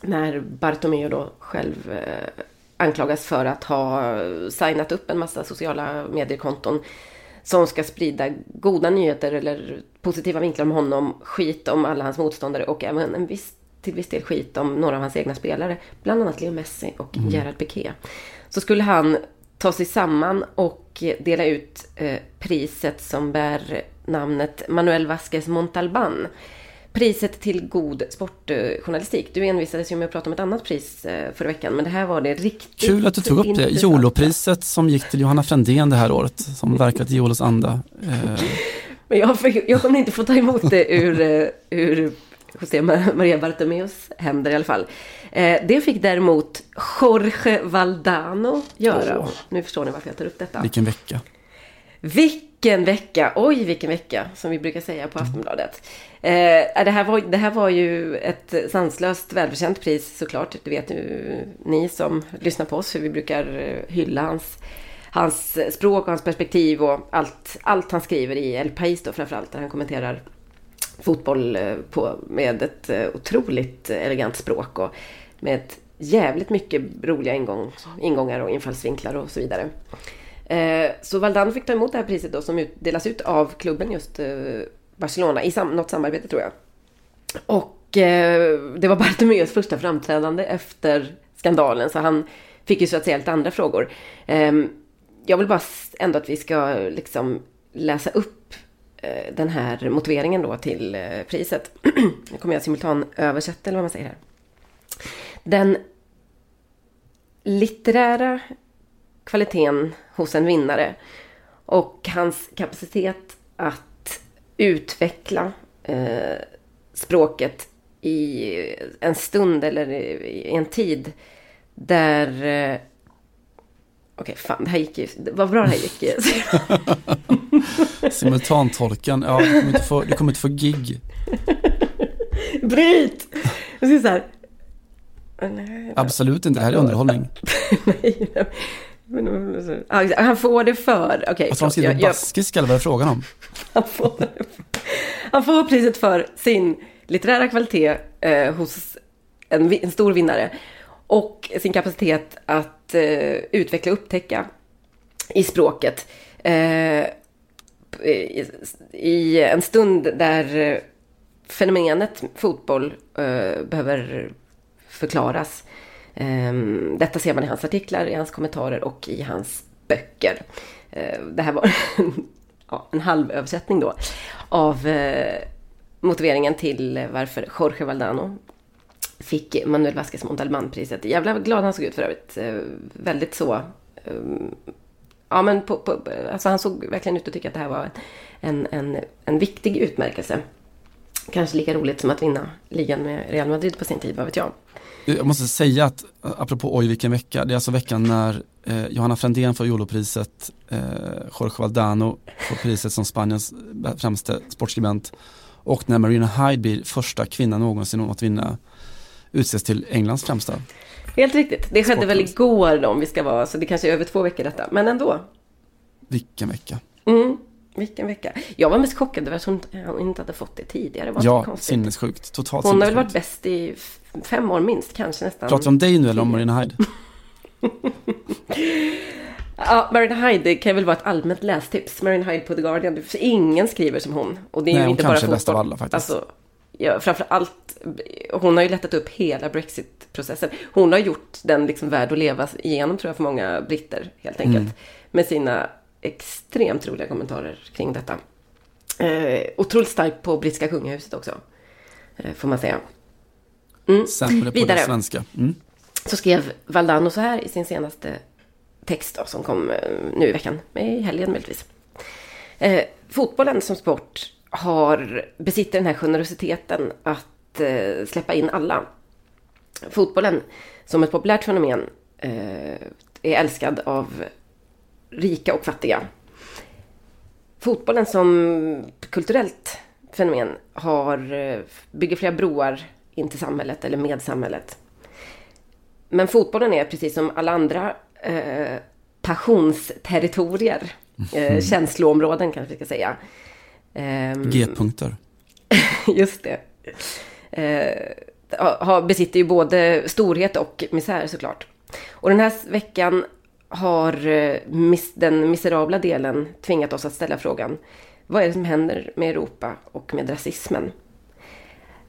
när Bartomeu då själv eh, anklagas för att ha signat upp en massa sociala mediekonton som ska sprida goda nyheter eller positiva vinklar om honom, skit om alla hans motståndare och även en viss, till viss del skit om några av hans egna spelare, bland annat Leo Messi och Gerard Piqué. Så skulle han ta sig samman och dela ut eh, priset som bär namnet Manuel Vasquez Montalban. Priset till god sportjournalistik. Du envisades ju med att prata om ett annat pris eh, förra veckan, men det här var det riktigt Kul att du tog upp det. Jolopriset som gick till Johanna Frändén det här året, som verkat i Jolos anda. Eh, Men jag, jag kommer inte få ta emot det ur, eh, ur José Ma- Maria Bartomeus händer i alla fall. Eh, det fick däremot Jorge Valdano göra. Åh. Nu förstår ni varför jag tar upp detta. vilken vecka. Vilken vecka! Oj, vilken vecka! Som vi brukar säga på Aftonbladet. Eh, det, här var, det här var ju ett sanslöst välförtjänt pris såklart. Det vet ju ni som lyssnar på oss hur vi brukar eh, hylla hans, hans språk och hans perspektiv och allt, allt han skriver i El País då framförallt. Där han kommenterar fotboll eh, på, med ett eh, otroligt elegant språk och med ett jävligt mycket roliga ingång, ingångar och infallsvinklar och så vidare. Eh, Så Valdano fick ta emot det här priset då som ut, delas ut av klubben just eh, Barcelona i sam, något samarbete tror jag. Och eh, det var Bartomeus första framträdande efter skandalen så han fick ju så att säga lite andra frågor. Ehm, jag vill bara ändå att vi ska liksom läsa upp den här motiveringen då till eh, priset. Nu kommer jag simultan översätta eller vad man säger här. Den litterära kvaliteten hos en vinnare och hans kapacitet att utveckla eh, språket i en stund eller i en tid där... Eh, Okej, fan, det här gick ju... Vad bra det här gick. Simultantolken, ja, du kommer inte få, du kommer inte få gig. Bryt! Jag ska så här... Nej, Absolut inte, det här är underhållning. nej. Ja, Han får det för... Okej, Att de skriver jag- jag- baskiska eller vad är frågan om? han, får, han får priset för sin litterära kvalitet eh, hos en, en stor vinnare. Och sin kapacitet att eh, utveckla och upptäcka i språket. Eh, i, I en stund där fenomenet fotboll eh, behöver förklaras. Ehm, detta ser man i hans artiklar, i hans kommentarer och i hans böcker. Eh, det här var ja, en halv översättning då av eh, motiveringen till varför Jorge Valdano fick Manuel Vasquez Montalban-priset. Jävla glad han såg ut för övrigt. Väldigt så. Ehm, ja, men på, på, alltså han såg verkligen ut att tycka att det här var en, en, en viktig utmärkelse. Kanske lika roligt som att vinna ligan med Real Madrid på sin tid, vad vet jag. Jag måste säga att, apropå oj vilken vecka, det är alltså veckan när eh, Johanna Frändén får Jolopriset, eh, Jorge Valdano får priset som Spaniens främste sportskribent och när Marina Hyde blir första kvinnan någonsin om att vinna utses till Englands främsta. Helt riktigt. Det skedde väl igår då, om vi ska vara, så det kanske är över två veckor detta. Men ändå. Vilken vecka. Mm, vilken vecka. Jag var mest chockad över att hon, hon inte hade fått det tidigare. Var Ja, sinnessjukt. Totalt Hon har väl varit bäst i fem år minst, kanske nästan. Pratar du om dig nu eller om Marina Hyde? Ja, Marina Hyde kan väl vara ett allmänt lästips. Marina Hyde på The Guardian. Ingen skriver som hon. Och det är Nej, ju hon inte bara kanske är bäst av alla faktiskt. Alltså, ja, framför allt, hon har ju lättat upp hela Brexit-processen. Hon har gjort den liksom värd att leva igenom tror jag för många britter helt enkelt. Mm. Med sina extremt roliga kommentarer kring detta. Eh, otroligt stark på brittiska kungahuset också. Eh, får man säga. Sämre på Vidare. det svenska. Mm. Så skrev Valdano så här i sin senaste text då, som kom eh, nu i veckan, i helgen möjligtvis. Eh, fotbollen som sport har, besitter den här generositeten att eh, släppa in alla. Fotbollen som ett populärt fenomen eh, är älskad av rika och fattiga. Fotbollen som kulturellt fenomen har, eh, bygger flera broar in till samhället eller med samhället. Men fotbollen är precis som alla andra eh, passionsterritorier, eh, känsloområden kanske vi ska säga. Ehm, G-punkter. Just det. Eh, besitter ju både storhet och misär såklart. Och den här veckan har eh, mis, den miserabla delen tvingat oss att ställa frågan. Vad är det som händer med Europa och med rasismen?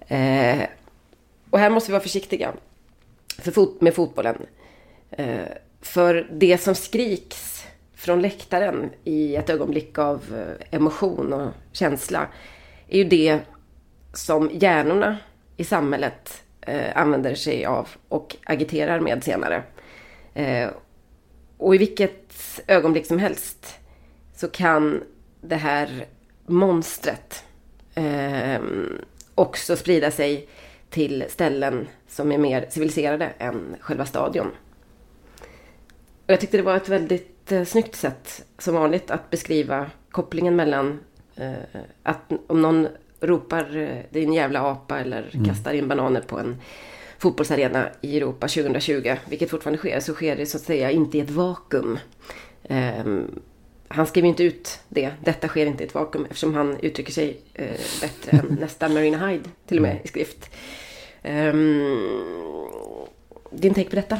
Eh, och här måste vi vara försiktiga för fot, med fotbollen. Eh, för det som skriks från läktaren i ett ögonblick av eh, emotion och känsla är ju det som hjärnorna i samhället eh, använder sig av och agiterar med senare. Eh, och i vilket ögonblick som helst så kan det här monstret eh, också sprida sig till ställen som är mer civiliserade än själva stadion. Och jag tyckte det var ett väldigt snyggt sätt, som vanligt, att beskriva kopplingen mellan eh, att om någon ropar eh, en jävla apa eller kastar in bananer på en fotbollsarena i Europa 2020, vilket fortfarande sker, så sker det så att säga inte i ett vakuum. Ehm, han skriver inte ut det. Detta sker inte i ett vakuum eftersom han uttrycker sig eh, bättre än nästa Marina Hyde, till och med i skrift. Ehm, din take på detta?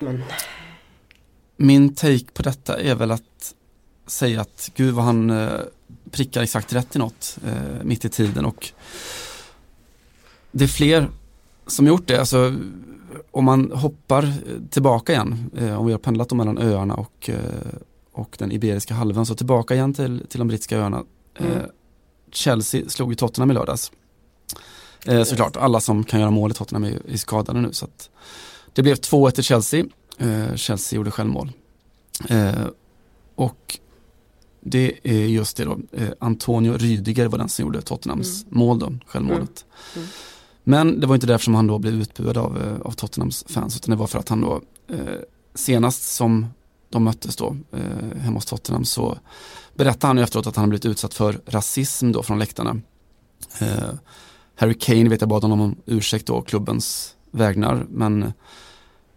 Men, Min take på detta är väl att säga att gud vad han eh, prickar exakt rätt i något eh, mitt i tiden och det är fler som gjort det. Alltså, om man hoppar tillbaka igen, eh, om vi har pendlat då mellan öarna och, eh, och den Iberiska halvön, så tillbaka igen till, till de brittiska öarna. Eh, Mm. Chelsea slog ju Tottenham i lördags. Eh, såklart, alla som kan göra mål i Tottenham är, är skadade nu. Så att det blev 2-1 till Chelsea. Eh, Chelsea gjorde självmål. Eh, och det är just det då, eh, Antonio Rydiger var den som gjorde Tottenhams mål då, självmålet. Men det var inte därför som han då blev utbuad av, eh, av Tottenhams fans utan det var för att han då eh, senast som de möttes då eh, hemma hos Tottenham så berättade han ju efteråt att han blivit utsatt för rasism då från läktarna. Eh, Harry Kane vet jag bad honom om ursäkt då, klubbens vägnar men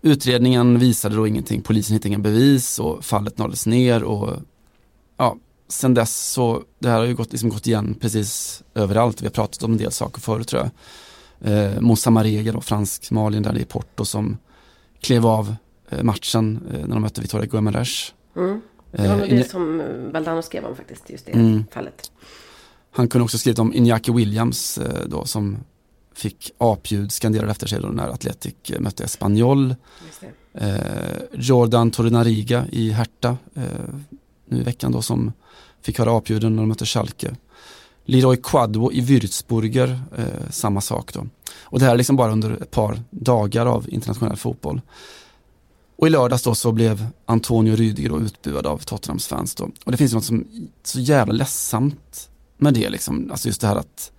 utredningen visade då ingenting, polisen hittade inga bevis och fallet nåddes ner och ja, sen dess så, det här har ju gått, liksom gått igen precis överallt. Vi har pratat om en del saker förut tror jag. Eh, Moussa Marega då, fransk Malin där i Porto som klev av eh, matchen eh, när de mötte Victoria Guimaraes. Mm. Det var nog Eh, det Inja- som eh, Valdano skrev om faktiskt, just det Mm. fallet. Han kunde också skrivit om Iñaki Williams då som fick apljud skanderade efter sig då när Atletic eh, mötte Espanyol. Eh, Jordan Torunariga i Hertha eh, nu i veckan då som fick höra apljuden när de mötte Schalke. Leroy Quadwo i Würzburger, eh, samma sak då. Och det här är liksom bara under ett par dagar av internationell fotboll. Och i lördags då så blev Antonio Rüdiger utbuad av Tottenhams fans då. Och det finns ju något som så jävla ledsamt med det liksom. Alltså just det här att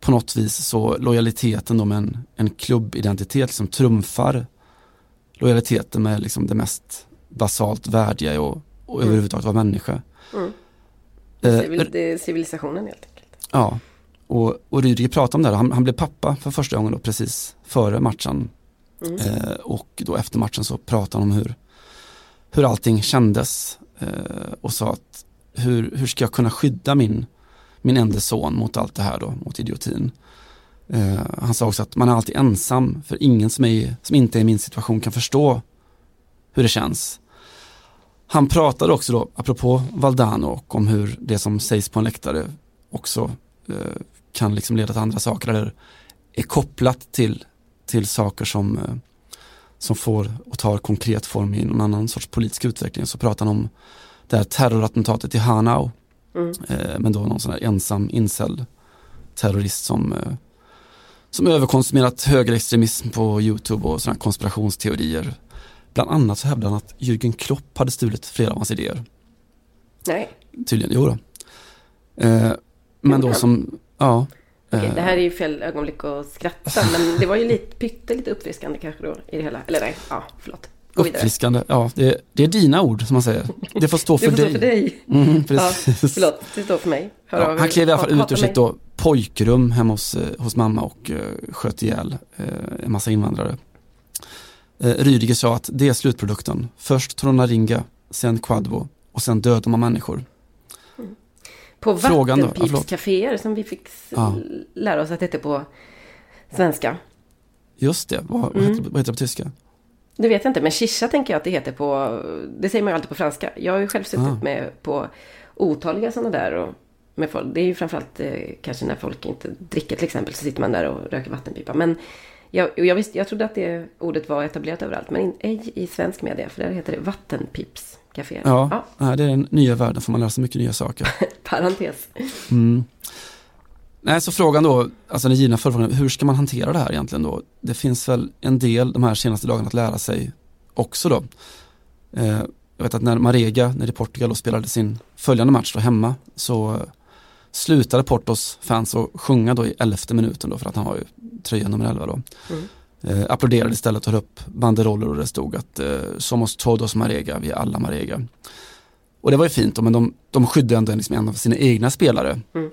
på något vis så lojaliteten då med en, en klubbidentitet liksom trumfar lojaliteten med liksom det mest basalt värdiga och, och överhuvudtaget vara människa. Mm. Eh, Civil, det är civilisationen helt enkelt. Ja, och, och Rydiger pratade om det här. Han, han blev pappa för första gången då precis före matchen. Mm. Eh, och då efter matchen så pratade han om hur, hur allting kändes. Eh, och sa att hur, hur ska jag kunna skydda min, min enda son mot allt det här då, mot idiotin. Eh, han sa också att man är alltid ensam för ingen som, är, som inte är i min situation kan förstå hur det känns. Han pratade också då, apropå Valdano, och om hur det som sägs på en läktare också eh, kan liksom leda till andra saker eller är kopplat till, till saker som, eh, som får och tar konkret form i någon annan sorts politisk utveckling. Så pratar han om det här terrorattentatet i Hanau. Mm. Eh, men då någon sån här ensam incel terrorist som, eh, som överkonsumerat högerextremism på YouTube och sådana konspirationsteorier. Bland annat så hävdade han att Jürgen Klopp hade stulit flera av hans idéer. Nej, Tydligen, jo då. Eh, men då som, ja. okej, det här är ju fel ögonblick att skratta. Men det var ju lite, pyttelite uppfriskande kanske då i det hela. Eller nej, ja, förlåt. Uppfriskande, ja det, det är dina ord som man säger. Det får stå Det för får stå dig. för dig. Mm, Ja, precis. förlåt, det står för mig. Hör Ja, av han klev i alla fall ut ur sitt då pojkrum hemma hos, eh, hos mamma och eh, sköt ihjäl eh, en massa invandrare. Eh, Rydiger sa att det är slutprodukten. Först Tronaringa, sen Quadvo och sen dödar man människor. På? Ja, förlåt. vattenpipscaféer som vi fick Ja. lära oss att det heter på svenska. Just det, vad, Mm. vad heter det på tyska? Det vet jag inte, men shisha tänker jag att det heter på... Det säger man ju alltid på franska. Jag har ju själv suttit Ah. med på otaliga sådana där. Och med folk. Det är ju framförallt eh, kanske när folk inte dricker till exempel. Så sitter man där och röker vattenpipa. Men jag, jag, visste, jag trodde att det ordet var etablerat överallt. Men ej i svensk media. För där heter det vattenpipscaféer. Ja, Nej, det är den nya världen, får man lära sig mycket nya saker. Parentes. Mm. Nej, så frågan då, alltså den givna förfrågan, hur ska man hantera det här egentligen då? Det finns väl en del de här senaste dagarna att lära sig också då. Eh, jag vet att när Marega, när i Portugal spelade sin följande match då hemma, så slutade Portos fans att sjunga då i elfte minuten då, för att han har ju tröja nummer 11 då. Mm. Eh, applåderade istället och höll upp banderoller och det stod att eh, Somos todos Marega, vi är alla Marega. Och det var ju fint då, men de, de skyddade ändå liksom en av sina egna spelare. Mm.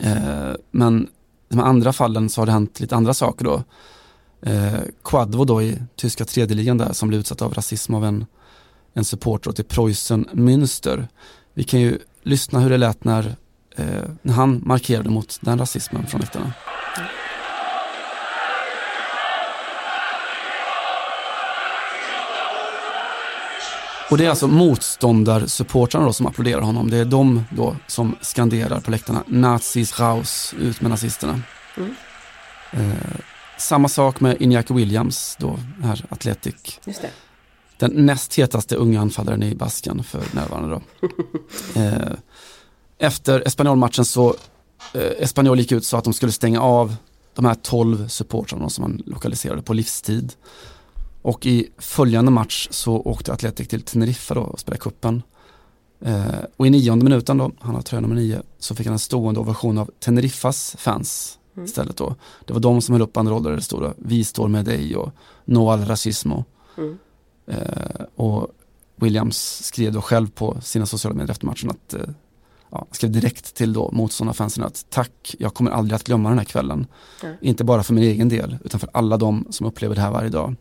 Eh, men de andra fallen så har det hänt lite andra saker då. Eh, Quadvo då i tyska tredjeligan där som blev utsatt av rasism av en, en supporter till Preussen Münster. Vi kan ju lyssna hur det lät när, eh, när han markerade mot den rasismen från läktarna. Mm. Och det är alltså motståndarsupportrarna då som applåderar honom. Det är de då som skanderar på läktarna Nazis raus, ut med nazisterna. Mm. Eh, samma sak med Iñaki Williams, då här Athletic. Den näst hetaste unga anfallaren i Basken för närvarande då. Eh, efter Espanyol-matchen så, eh, Espanyol gick ut sa att de skulle stänga av de här 12 supportrarna som man lokaliserade på livstid. Och i följande match så åkte Atletic till Teneriffa då och spelade kuppen. Eh, och i nionde minuten då, han har tröja nummer nio, så fick han en stående ovation av Teneriffas fans Mm. istället då. Det var de som höll upp banderoller där det stod då, vi står med dig och no al racismo. Mm. Eh, och Williams skrev då själv på sina sociala medier efter matchen att eh, ja, skrev direkt till då motståndarfansen att tack, jag kommer aldrig att glömma den här kvällen. Nej. Inte bara för min egen del, utan för alla de som upplever det här varje dag.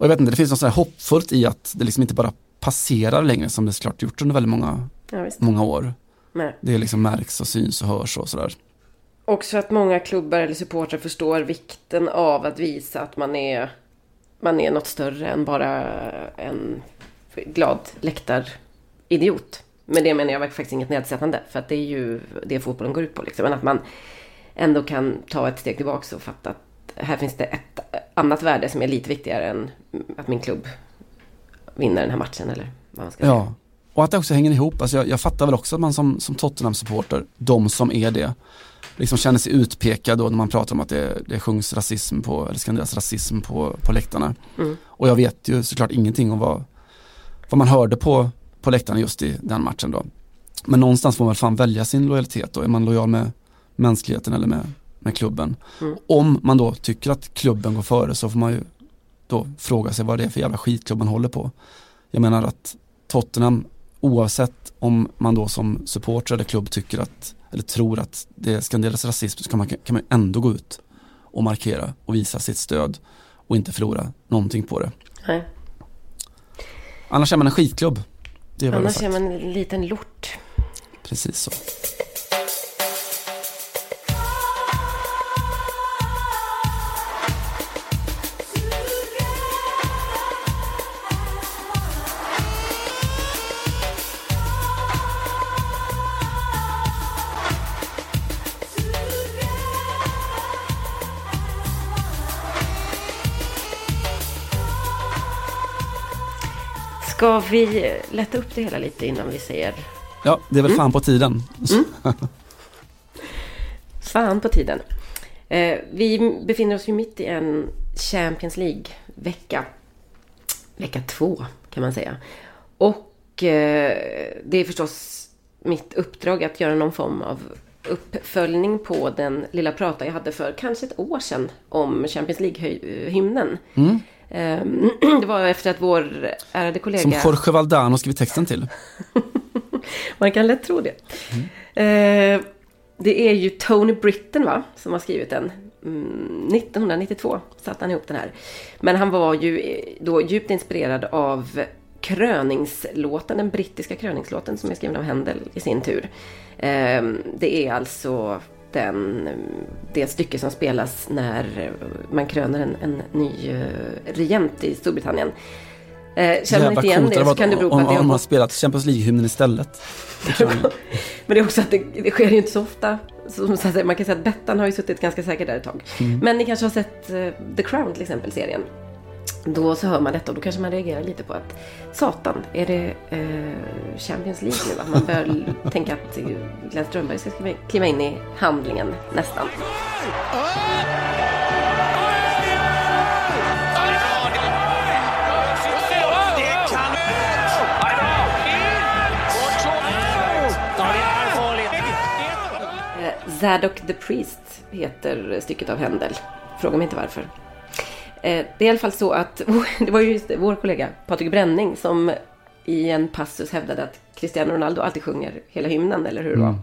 Och jag vet inte, det finns något så här hoppfullt i att det liksom inte bara passerar längre som det såklart gjort under väldigt många, Ja, många år. Nej. Det liksom märks och syns och hörs och sådär. Också att många klubbar eller supportrar förstår vikten av att visa att man är, man är något större än bara en glad läktaridiot. Men det menar jag faktiskt inget nedsättande. För att det är ju det fotbollen går ut på. Liksom. Men att man ändå kan ta ett steg tillbaka och fatta att här finns det ett annat värde som är lite viktigare än att min klubb vinner den här matchen. Eller vad man ska säga. Ja, och att det också hänger ihop. Alltså jag, jag fattar väl också att man som, som Tottenham-supporter, de som är det, liksom känner sig utpekad då när man pratar om att det, det sjungs rasism på, eller skanderas rasism på, på läktarna. Mm. Och jag vet ju såklart ingenting om vad, vad man hörde på, på läktarna just i den matchen då. Men någonstans får man väl fan välja sin lojalitet då. Är man lojal med mänskligheten eller med, med klubben? Mm. Om man då tycker att klubben går före så får man ju då fråga sig vad det är för jävla skitklubb man håller på. Jag menar att Tottenham, oavsett om man då som supporter eller klubb tycker att, eller tror att det skanderas rasism, så kan man, kan man ändå gå ut och markera och visa sitt stöd och inte förlora någonting på det. Nej. Annars är man en skitklubb. Annars är man en liten lort. Precis så. Ska vi lätta upp det hela lite innan vi säger Ja, det är väl fan på tiden. fan på tiden? Eh, vi befinner oss ju mitt i en Champions League-vecka. Vecka två kan man säga. Och eh, det är förstås mitt uppdrag att göra någon form av uppföljning på den lilla prata jag hade för kanske ett år sedan om Champions League-hymnen. Eh, det var efter att vår ärade kollega... Som Jorge Valdano skrivit texten till. Man kan lätt tro det. Eh, det är ju Tony Britten va, som har skrivit den. Mm, 1992 satte han ihop den här. Men han var ju eh, då djupt inspirerad av kröningslåten, den brittiska kröningslåten som är skriven av Händel i sin tur. Eh, det är alltså den, det stycke som spelas när man kröner en, en ny eh, regent i Storbritannien. Eh, känner man inte igen det så kan det bero på att det om man har spelat Champions League-hymnen istället. Det Men det är också att det, det sker ju inte så ofta. Som, så man kan säga att Bettan har ju suttit ganska säkert där ett tag. Men ni kanske har sett eh, The Crown till exempel, serien. Då så hör man detta och då kanske man reagerar lite på att Satan, är det eh, Champions League nu? Att man börjar tänka att eh, Glenn Strömberg ska kliva- in i handlingen nästan. Eh, Zadok the Priest heter stycket av Händel. Fråga mig inte varför. Eh, det är i alla fall så att, det var ju just vår kollega Patrik Bränning som i en passus hävdade att Cristiano Ronaldo alltid sjunger hela hymnen, eller hur det var.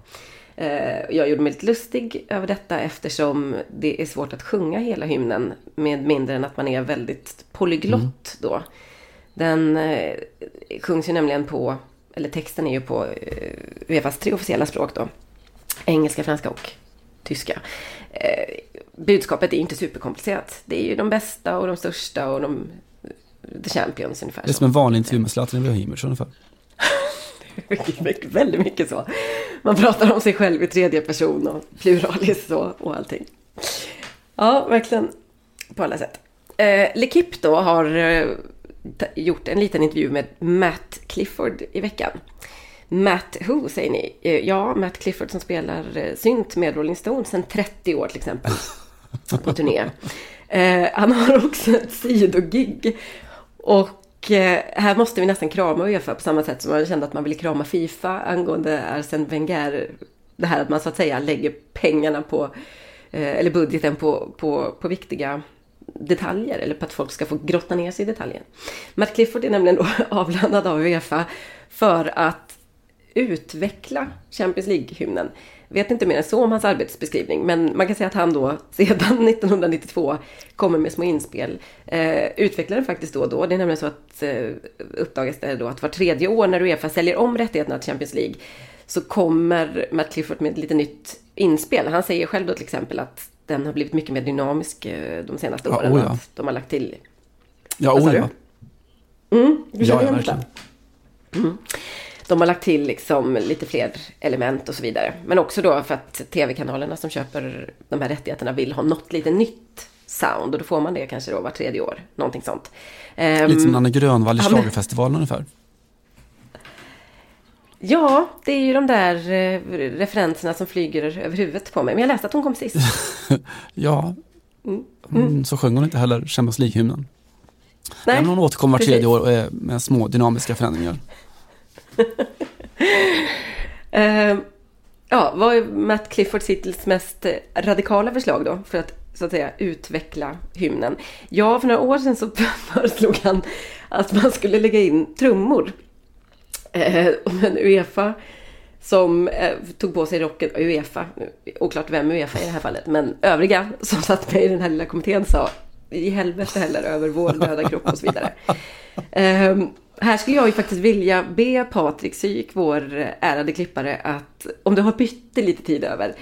Eh, Jag gjorde mig lite lustig över detta eftersom det är svårt att sjunga hela hymnen med mindre än att man är väldigt polyglott då. Den eh, sjungs ju nämligen på, eller texten är ju på Uefas tre officiella språk då. Engelska, franska och tyska. Budskapet är inte superkomplicerat. Det är ju de bästa och de största och de the champions ungefär. Det är som en vanlig intervju med Zlatan Ibrahimovic ungefär. Väldigt mycket så. Man pratar om sig själv i tredje person och pluralis och, och allting. Ja, verkligen på alla sätt. Eh, L'Equipe då har eh, gjort en liten intervju med Matt Clifford i veckan. Matt Who säger ni? Eh, Ja, Matt Clifford som spelar eh, synt med Rolling Stones sedan 30 år till exempel. På turné. Eh, han har också ett sidogig. Och eh, här måste vi nästan krama Uefa på samma sätt som man kände att man ville krama Fifa angående Arsene Wenger. Det här att man så att säga lägger pengarna på, eh, eller budgeten på, på, på viktiga detaljer eller på att folk ska få grotta ner sig i detaljen. Matt Clifford är nämligen då avlönad av Uefa för att utveckla Champions League-hymnen. Vet inte mer än så om hans arbetsbeskrivning, men man kan säga att han då sedan 1992 kommer med små inspel. Eh, utvecklar den faktiskt då och då. Det är nämligen så att eh, uppdagas det då att var tredje år när Uefa säljer om rättigheterna till Champions League så kommer Matt Clifford med ett lite nytt inspel. Han säger själv då till exempel att den har blivit mycket mer dynamisk eh, de senaste Ja, åren. oh ja. Att de har lagt till Ja, oh, ja. Mm, du Ja, känner ja, igen verkligen. det? Mm. De har lagt till liksom lite fler element och så vidare. Men också då för att tv-kanalerna som köper de här rättigheterna vill ha något lite nytt sound. Och då får man det kanske då var tredje år. Någonting sånt. Ehm, Lite som Nanne Grönvall i ja, Schlagerfestivalen ungefär. Ja, det är ju de där eh, referenserna som flyger över huvudet på mig. Men jag läste att hon kom sist. Ja, mm. så sjöng hon inte heller Champions League-hymnen. Nej, Men hon återkommer var tredje år med små dynamiska förändringar. Ehm, ja, vad är Matt Cliffords hittills mest eh, radikala förslag då? För att så att säga utveckla hymnen. Ja, för några år sedan så föreslog han att man skulle lägga in trummor. Eh, men Uefa som eh, tog på sig rocken, Uefa, oklart vem Uefa i det här fallet, men övriga som satt med i den här lilla kommittén sa i helvete heller över vår döda kropp och så vidare. Ehm, här skulle jag ju faktiskt vilja be Patrik Syk, vår eh, ärade klippare, att om du har pyttelite lite tid över,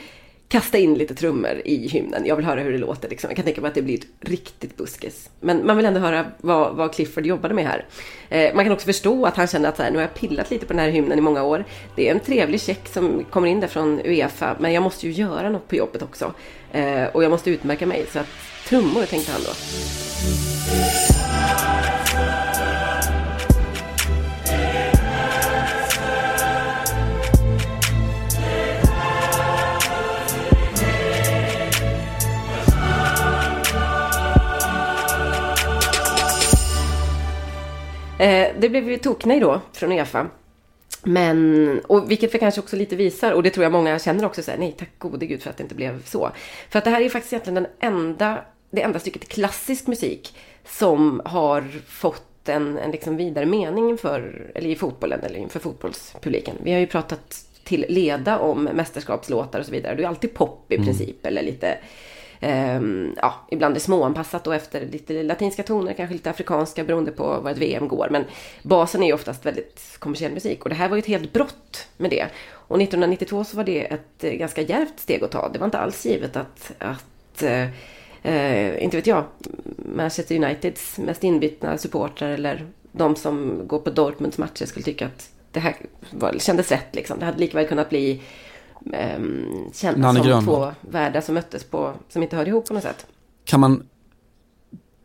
kasta in lite trummor i hymnen. Jag vill höra hur det låter. Liksom. Jag kan tänka mig att det blir riktigt buskis. Men man vill ändå höra vad, vad Clifford jobbade med här. Eh, man kan också förstå att han känner att så här, nu har jag pillat lite på den här hymnen i många år. Det är en trevlig check som kommer in där från Uefa, men jag måste ju göra något på jobbet också. Eh, och jag måste utmärka mig. Så att trummor tänkte han då. Eh, det blev ju toknej då från Uefa. Men, och vilket vi kanske också lite visar, och det tror jag många känner också, så här, nej tack gode gud för att det inte blev så. För att det här är faktiskt egentligen den enda, det enda stycket klassisk musik som har fått en, en liksom vidare mening inför, eller i fotbollen, eller inför fotbollspubliken. Vi har ju pratat till leda om mästerskapslåtar och så vidare. Det är alltid pop i princip, eller lite eh, ja, ibland är småanpassat då efter lite latinska toner, kanske lite afrikanska beroende på vad ett VM går. Men basen är ju oftast väldigt kommersiell musik och det här var ju ett helt brott med det. Och 1992 så var det ett eh, ganska djärvt steg att ta. Det var inte alls givet att, att eh, eh, inte vet jag, Manchester Uniteds mest inbitna supportrar eller de som går på Dortmunds matcher skulle tycka att det här var, kändes rätt liksom. Det hade lika väl kunnat bli um, kända Nanne som Grönvall. två världar som möttes på, som inte hörde ihop på något sätt. Kan man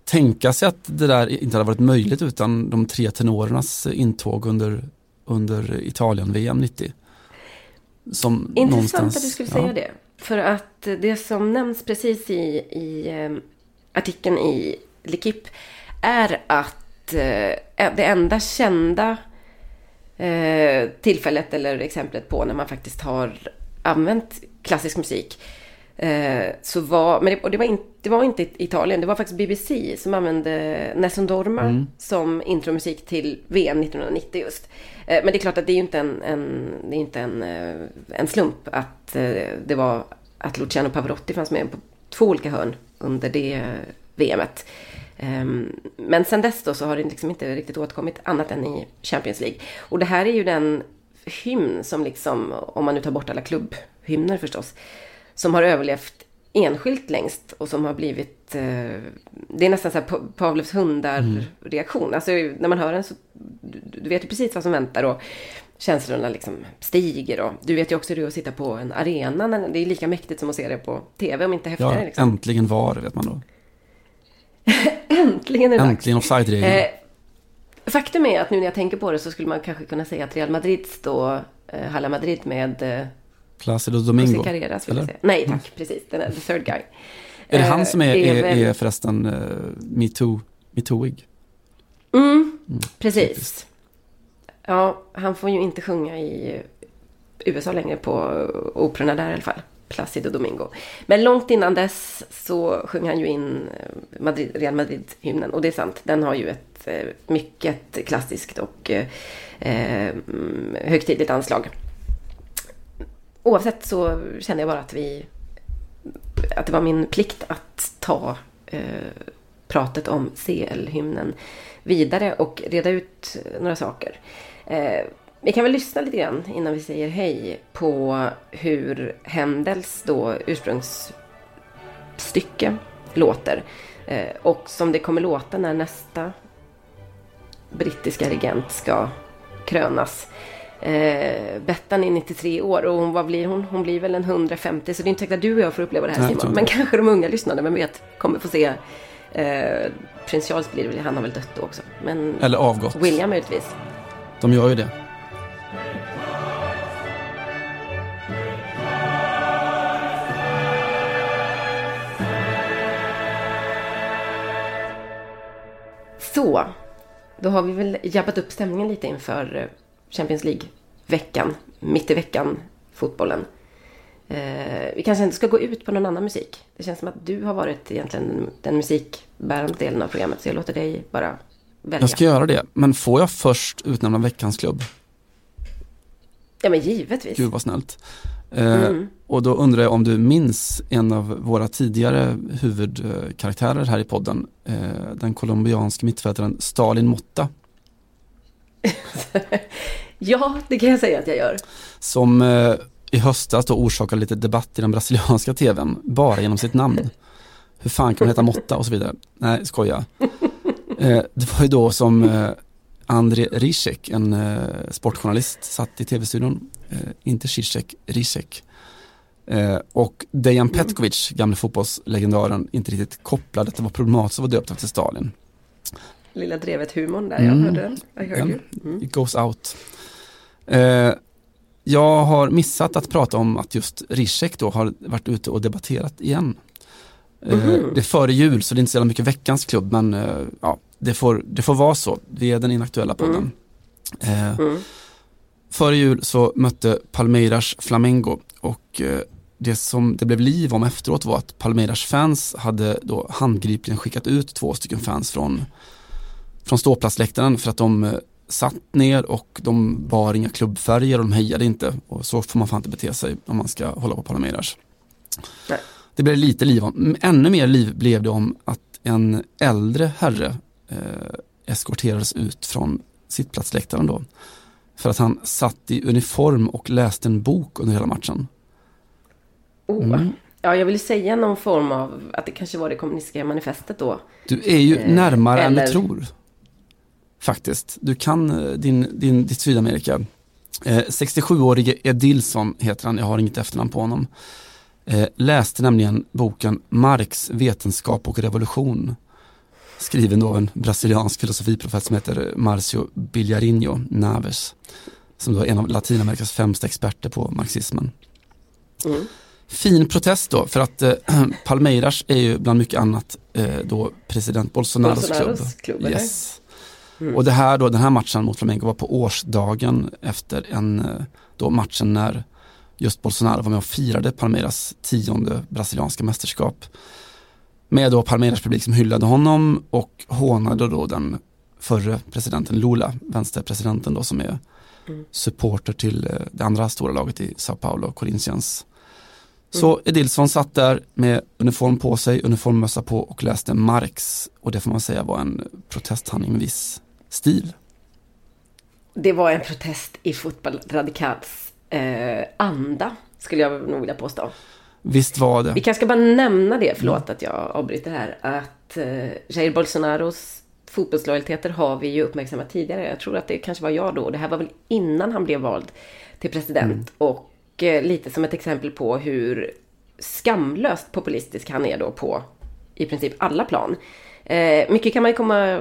tänka sig att det där inte hade varit möjligt utan de tre tenorernas intåg under, under Italien-VM 90? Som Intressant att du skulle ja. säga det. För att det som nämns precis i, i eh, artikeln i L'Equipe är att eh, det enda kända eh, tillfället eller exemplet på när man faktiskt har använt klassisk musik eh, så var, men det, och det var, inte, det var inte Italien, det var faktiskt BBC som använde Nessun Dorma som intromusik till VM 1990 just. Eh, men det är klart att det är ju inte en, en, det är inte en, eh, en slump att det var att Luciano Pavarotti fanns med på två olika hörn under det VMet. Ehm, Men sen dess då så har det liksom inte riktigt återkommit annat än i Champions League. Och det här är ju den hymn som liksom, om man nu tar bort alla klubbhymner förstås, som har överlevt enskilt längst och som har blivit, eh, det är nästan så här Pa- Pavlovs hundar-reaktion. Alltså när man hör den så, du, du vet ju precis vad som väntar och känslorna liksom stiger och du vet ju också hur det är att sitta på en arena, när- det är lika mäktigt som att se det på tv om inte häftigare Ja, liksom. äntligen var vet man då. Äntligen är det. Äntligen offside-regeln. Eh, Faktum är att nu när jag tänker på det så skulle man kanske kunna säga att Real Madrid står eh, Hala Madrid med eh, Placido Domingo. Carreras vill eller? Nej tack, precis. Den är the third guy. Är det Eh, han som är, det är, väl- är förresten uh, metoo, metooig? Mm, precis. typiskt. Ja, han får ju inte sjunga i USA längre på operorna där i alla fall. Placido Domingo. Men långt innan dess så sjöng han ju in eh, Madrid, Real Madrid-hymnen. Och det är sant, den har ju ett eh, mycket klassiskt och eh, mm, högtidligt anslag. Oavsett så kände jag bara att vi att det var min plikt att ta eh, pratet om CL-hymnen vidare och reda ut några saker. Eh, vi kan väl lyssna lite grann innan vi säger hej på hur Händels då ursprungsstycke låter. Eh, och som det kommer låta när nästa brittiska regent ska krönas. Eh, Bettan är 93 år och hon, vad blir hon? Hon blir väl en 150 så det är inte säkert att du och jag får uppleva det här Nej, Simon. Men kanske de unga lyssnarna, vem vet, kommer få se eh, Prins Charles blir det väl, han har väl dött då också. Men Eller avgått. William möjligtvis. De gör ju det. Så, då har vi väl jabbat upp stämningen lite inför eh, Champions League-veckan, mitt i veckan, fotbollen. Eh, vi kanske inte ska gå ut på någon annan musik. Det känns som att du har varit egentligen den musikbärande delen av programmet, så jag låter dig bara välja. Jag ska göra det, men får jag först utnämna veckans klubb? Ja, men givetvis. Gud vad snällt. Eh, Och då undrar jag om du minns en av våra tidigare huvudkaraktärer här i podden, eh, den colombianske mittfältaren Stalin Motta, Ja, det kan jag säga att jag gör. som eh, i höstas då orsakade lite debatt i den brasilianska tvn, bara genom sitt namn. Hur fan kan man heta Motta och så vidare. Nej, skoja. Det var ju då som André Rizek, en sportjournalist, satt i tv-studion. Eh, inte Zizek, Rizek. Eh, och Dejan Petkovic, gamle fotbollslegendaren, inte riktigt kopplade att det var problematiskt att vara döpt efter Stalin. Lilla drevet-humorn där, Mm. jag hörde den. I heard Den. Mm. It goes out. Eh, jag har missat att prata om att just Zizek då har varit ute och debatterat igen. Eh, Mhm. Det är före jul så det är inte så jävla mycket veckans klubb men eh, ja, det, får, det får vara så. Vi är den inaktuella podden. Eh, Mm. Före jul så mötte Palmeiras Flamengo och eh, det som det blev liv om efteråt var att Palmeiras fans hade då handgripligen skickat ut två stycken fans från, från ståplatsläktaren för att de eh, satt ner och de bar inga klubbfärger och de hejade inte och så får man fan inte bete sig om man ska hålla på Palmeiras. Nej. Det blev lite liv om, ännu mer liv blev det om att en äldre herre eh, eskorterades ut från sittplatsläktaren då. För att han satt i uniform och läste en bok under hela matchen. Oh. Mm. Ja, jag vill säga någon form av, att det kanske var det kommunistiska manifestet då. Du är ju Eh, närmare än du eller- tror. Faktiskt. Du kan eh, din, din, ditt Sydamerika. Eh, 67-årige Edilson heter han, jag har inget efternamn på honom. Eh, läste nämligen boken Marx vetenskap och revolution. Skriven av en brasiliansk filosofiprofessor som heter Marcio Bilharinho Naves. Som då är en av Latinamerikas främsta experter på marxismen. Mm. Fin protest då, för att eh, Palmeiras är ju bland mycket annat eh, då president Bolsonaros, Bolsonaros klubb, eller? Yes. Och det här då, den här matchen mot Flamengo var på årsdagen efter en, eh, då matchen när just Bolsonaro var med och firade Palmeiras tionde brasilianska mästerskap. Med då Palmeiras publik som hyllade honom och hånade då den förre presidenten Lula, vänsterpresidenten då som är supporter till eh, det andra stora laget i Sao Paulo, Corinthians. Så Edilson satt där med uniform på sig, uniformmössa på och läste Marx och det får man säga var en protesthandling med viss stil. Det var en protest i Fotboll Radikals eh, anda, skulle jag nog vilja påstå. Visst var Vi det. kanske ska bara nämna det, förlåt att jag avbryter här, att eh, Jair Bolsonaros fotbollslojaliteter har vi ju uppmärksammat tidigare. Jag tror att det kanske var jag då. Det här var väl innan han blev vald till president. Och eh, lite som ett exempel på hur skamlöst populistisk han är då på i princip alla plan. Eh, mycket kan man ju komma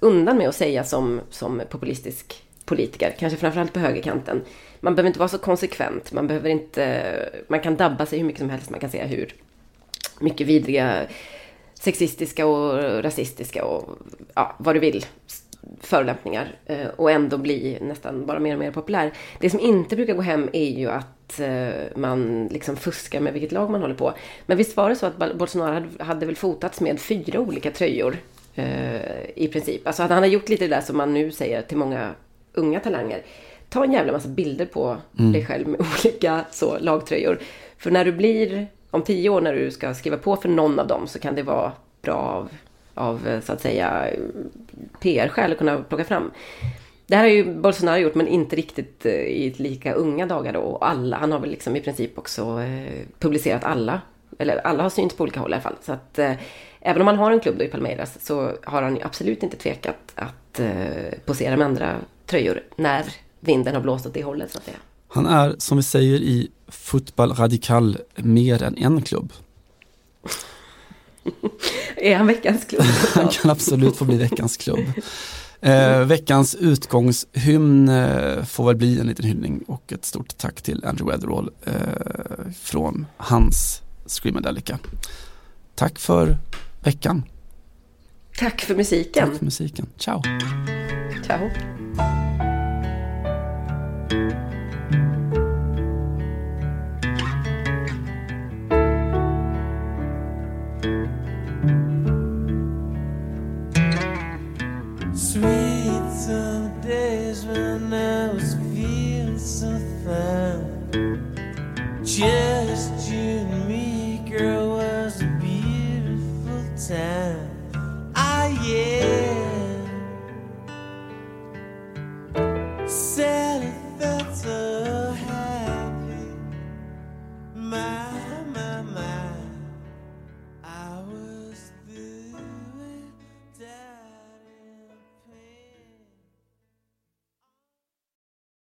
undan med att säga som, som populistisk politiker, kanske framförallt på högerkanten. Man behöver inte vara så konsekvent, man behöver inte, man kan dabba sig hur mycket som helst, man kan säga hur mycket vidriga sexistiska och rasistiska och ja, vad du vill förolämpningar eh, och ändå bli nästan bara mer och mer populär. Det som inte brukar gå hem är ju att eh, man liksom fuskar med vilket lag man håller på. Men visst var det så att Bolsonaro hade väl fotats med fyra olika tröjor eh, i princip. Alltså han har gjort lite det där som man nu säger till många unga talanger. Ta en jävla massa bilder på mm. dig själv med olika så, lagtröjor. För när du blir, om tio år när du ska skriva på för någon av dem så kan det vara bra av, av så att säga PR-skäl att kunna plocka fram. Det här har ju Bolsonaro gjort men inte riktigt eh, i lika unga dagar då. Och alla, han har väl liksom i princip också eh, publicerat alla. Eller alla har synts på olika håll i alla fall. Så att eh, även om han har en klubb då i Palmeiras så har han absolut inte tvekat att posera med andra tröjor när vinden har blåst åt det hållet så att säga. Han är, som vi säger i Fotboll Radikal, mer än en klubb. är han veckans klubb? han kan absolut få bli veckans klubb. Eh, veckans utgångshymn eh, får väl bli en liten hyllning och ett stort tack till Andrew Weatherall eh, från hans Screamadelica. Tack för veckan. Tack för musiken. Tack för musiken. Ciao. Ciao. sweet some days when I was feeling so fine. Just you and me, girl, was a beautiful time. Ah, yeah.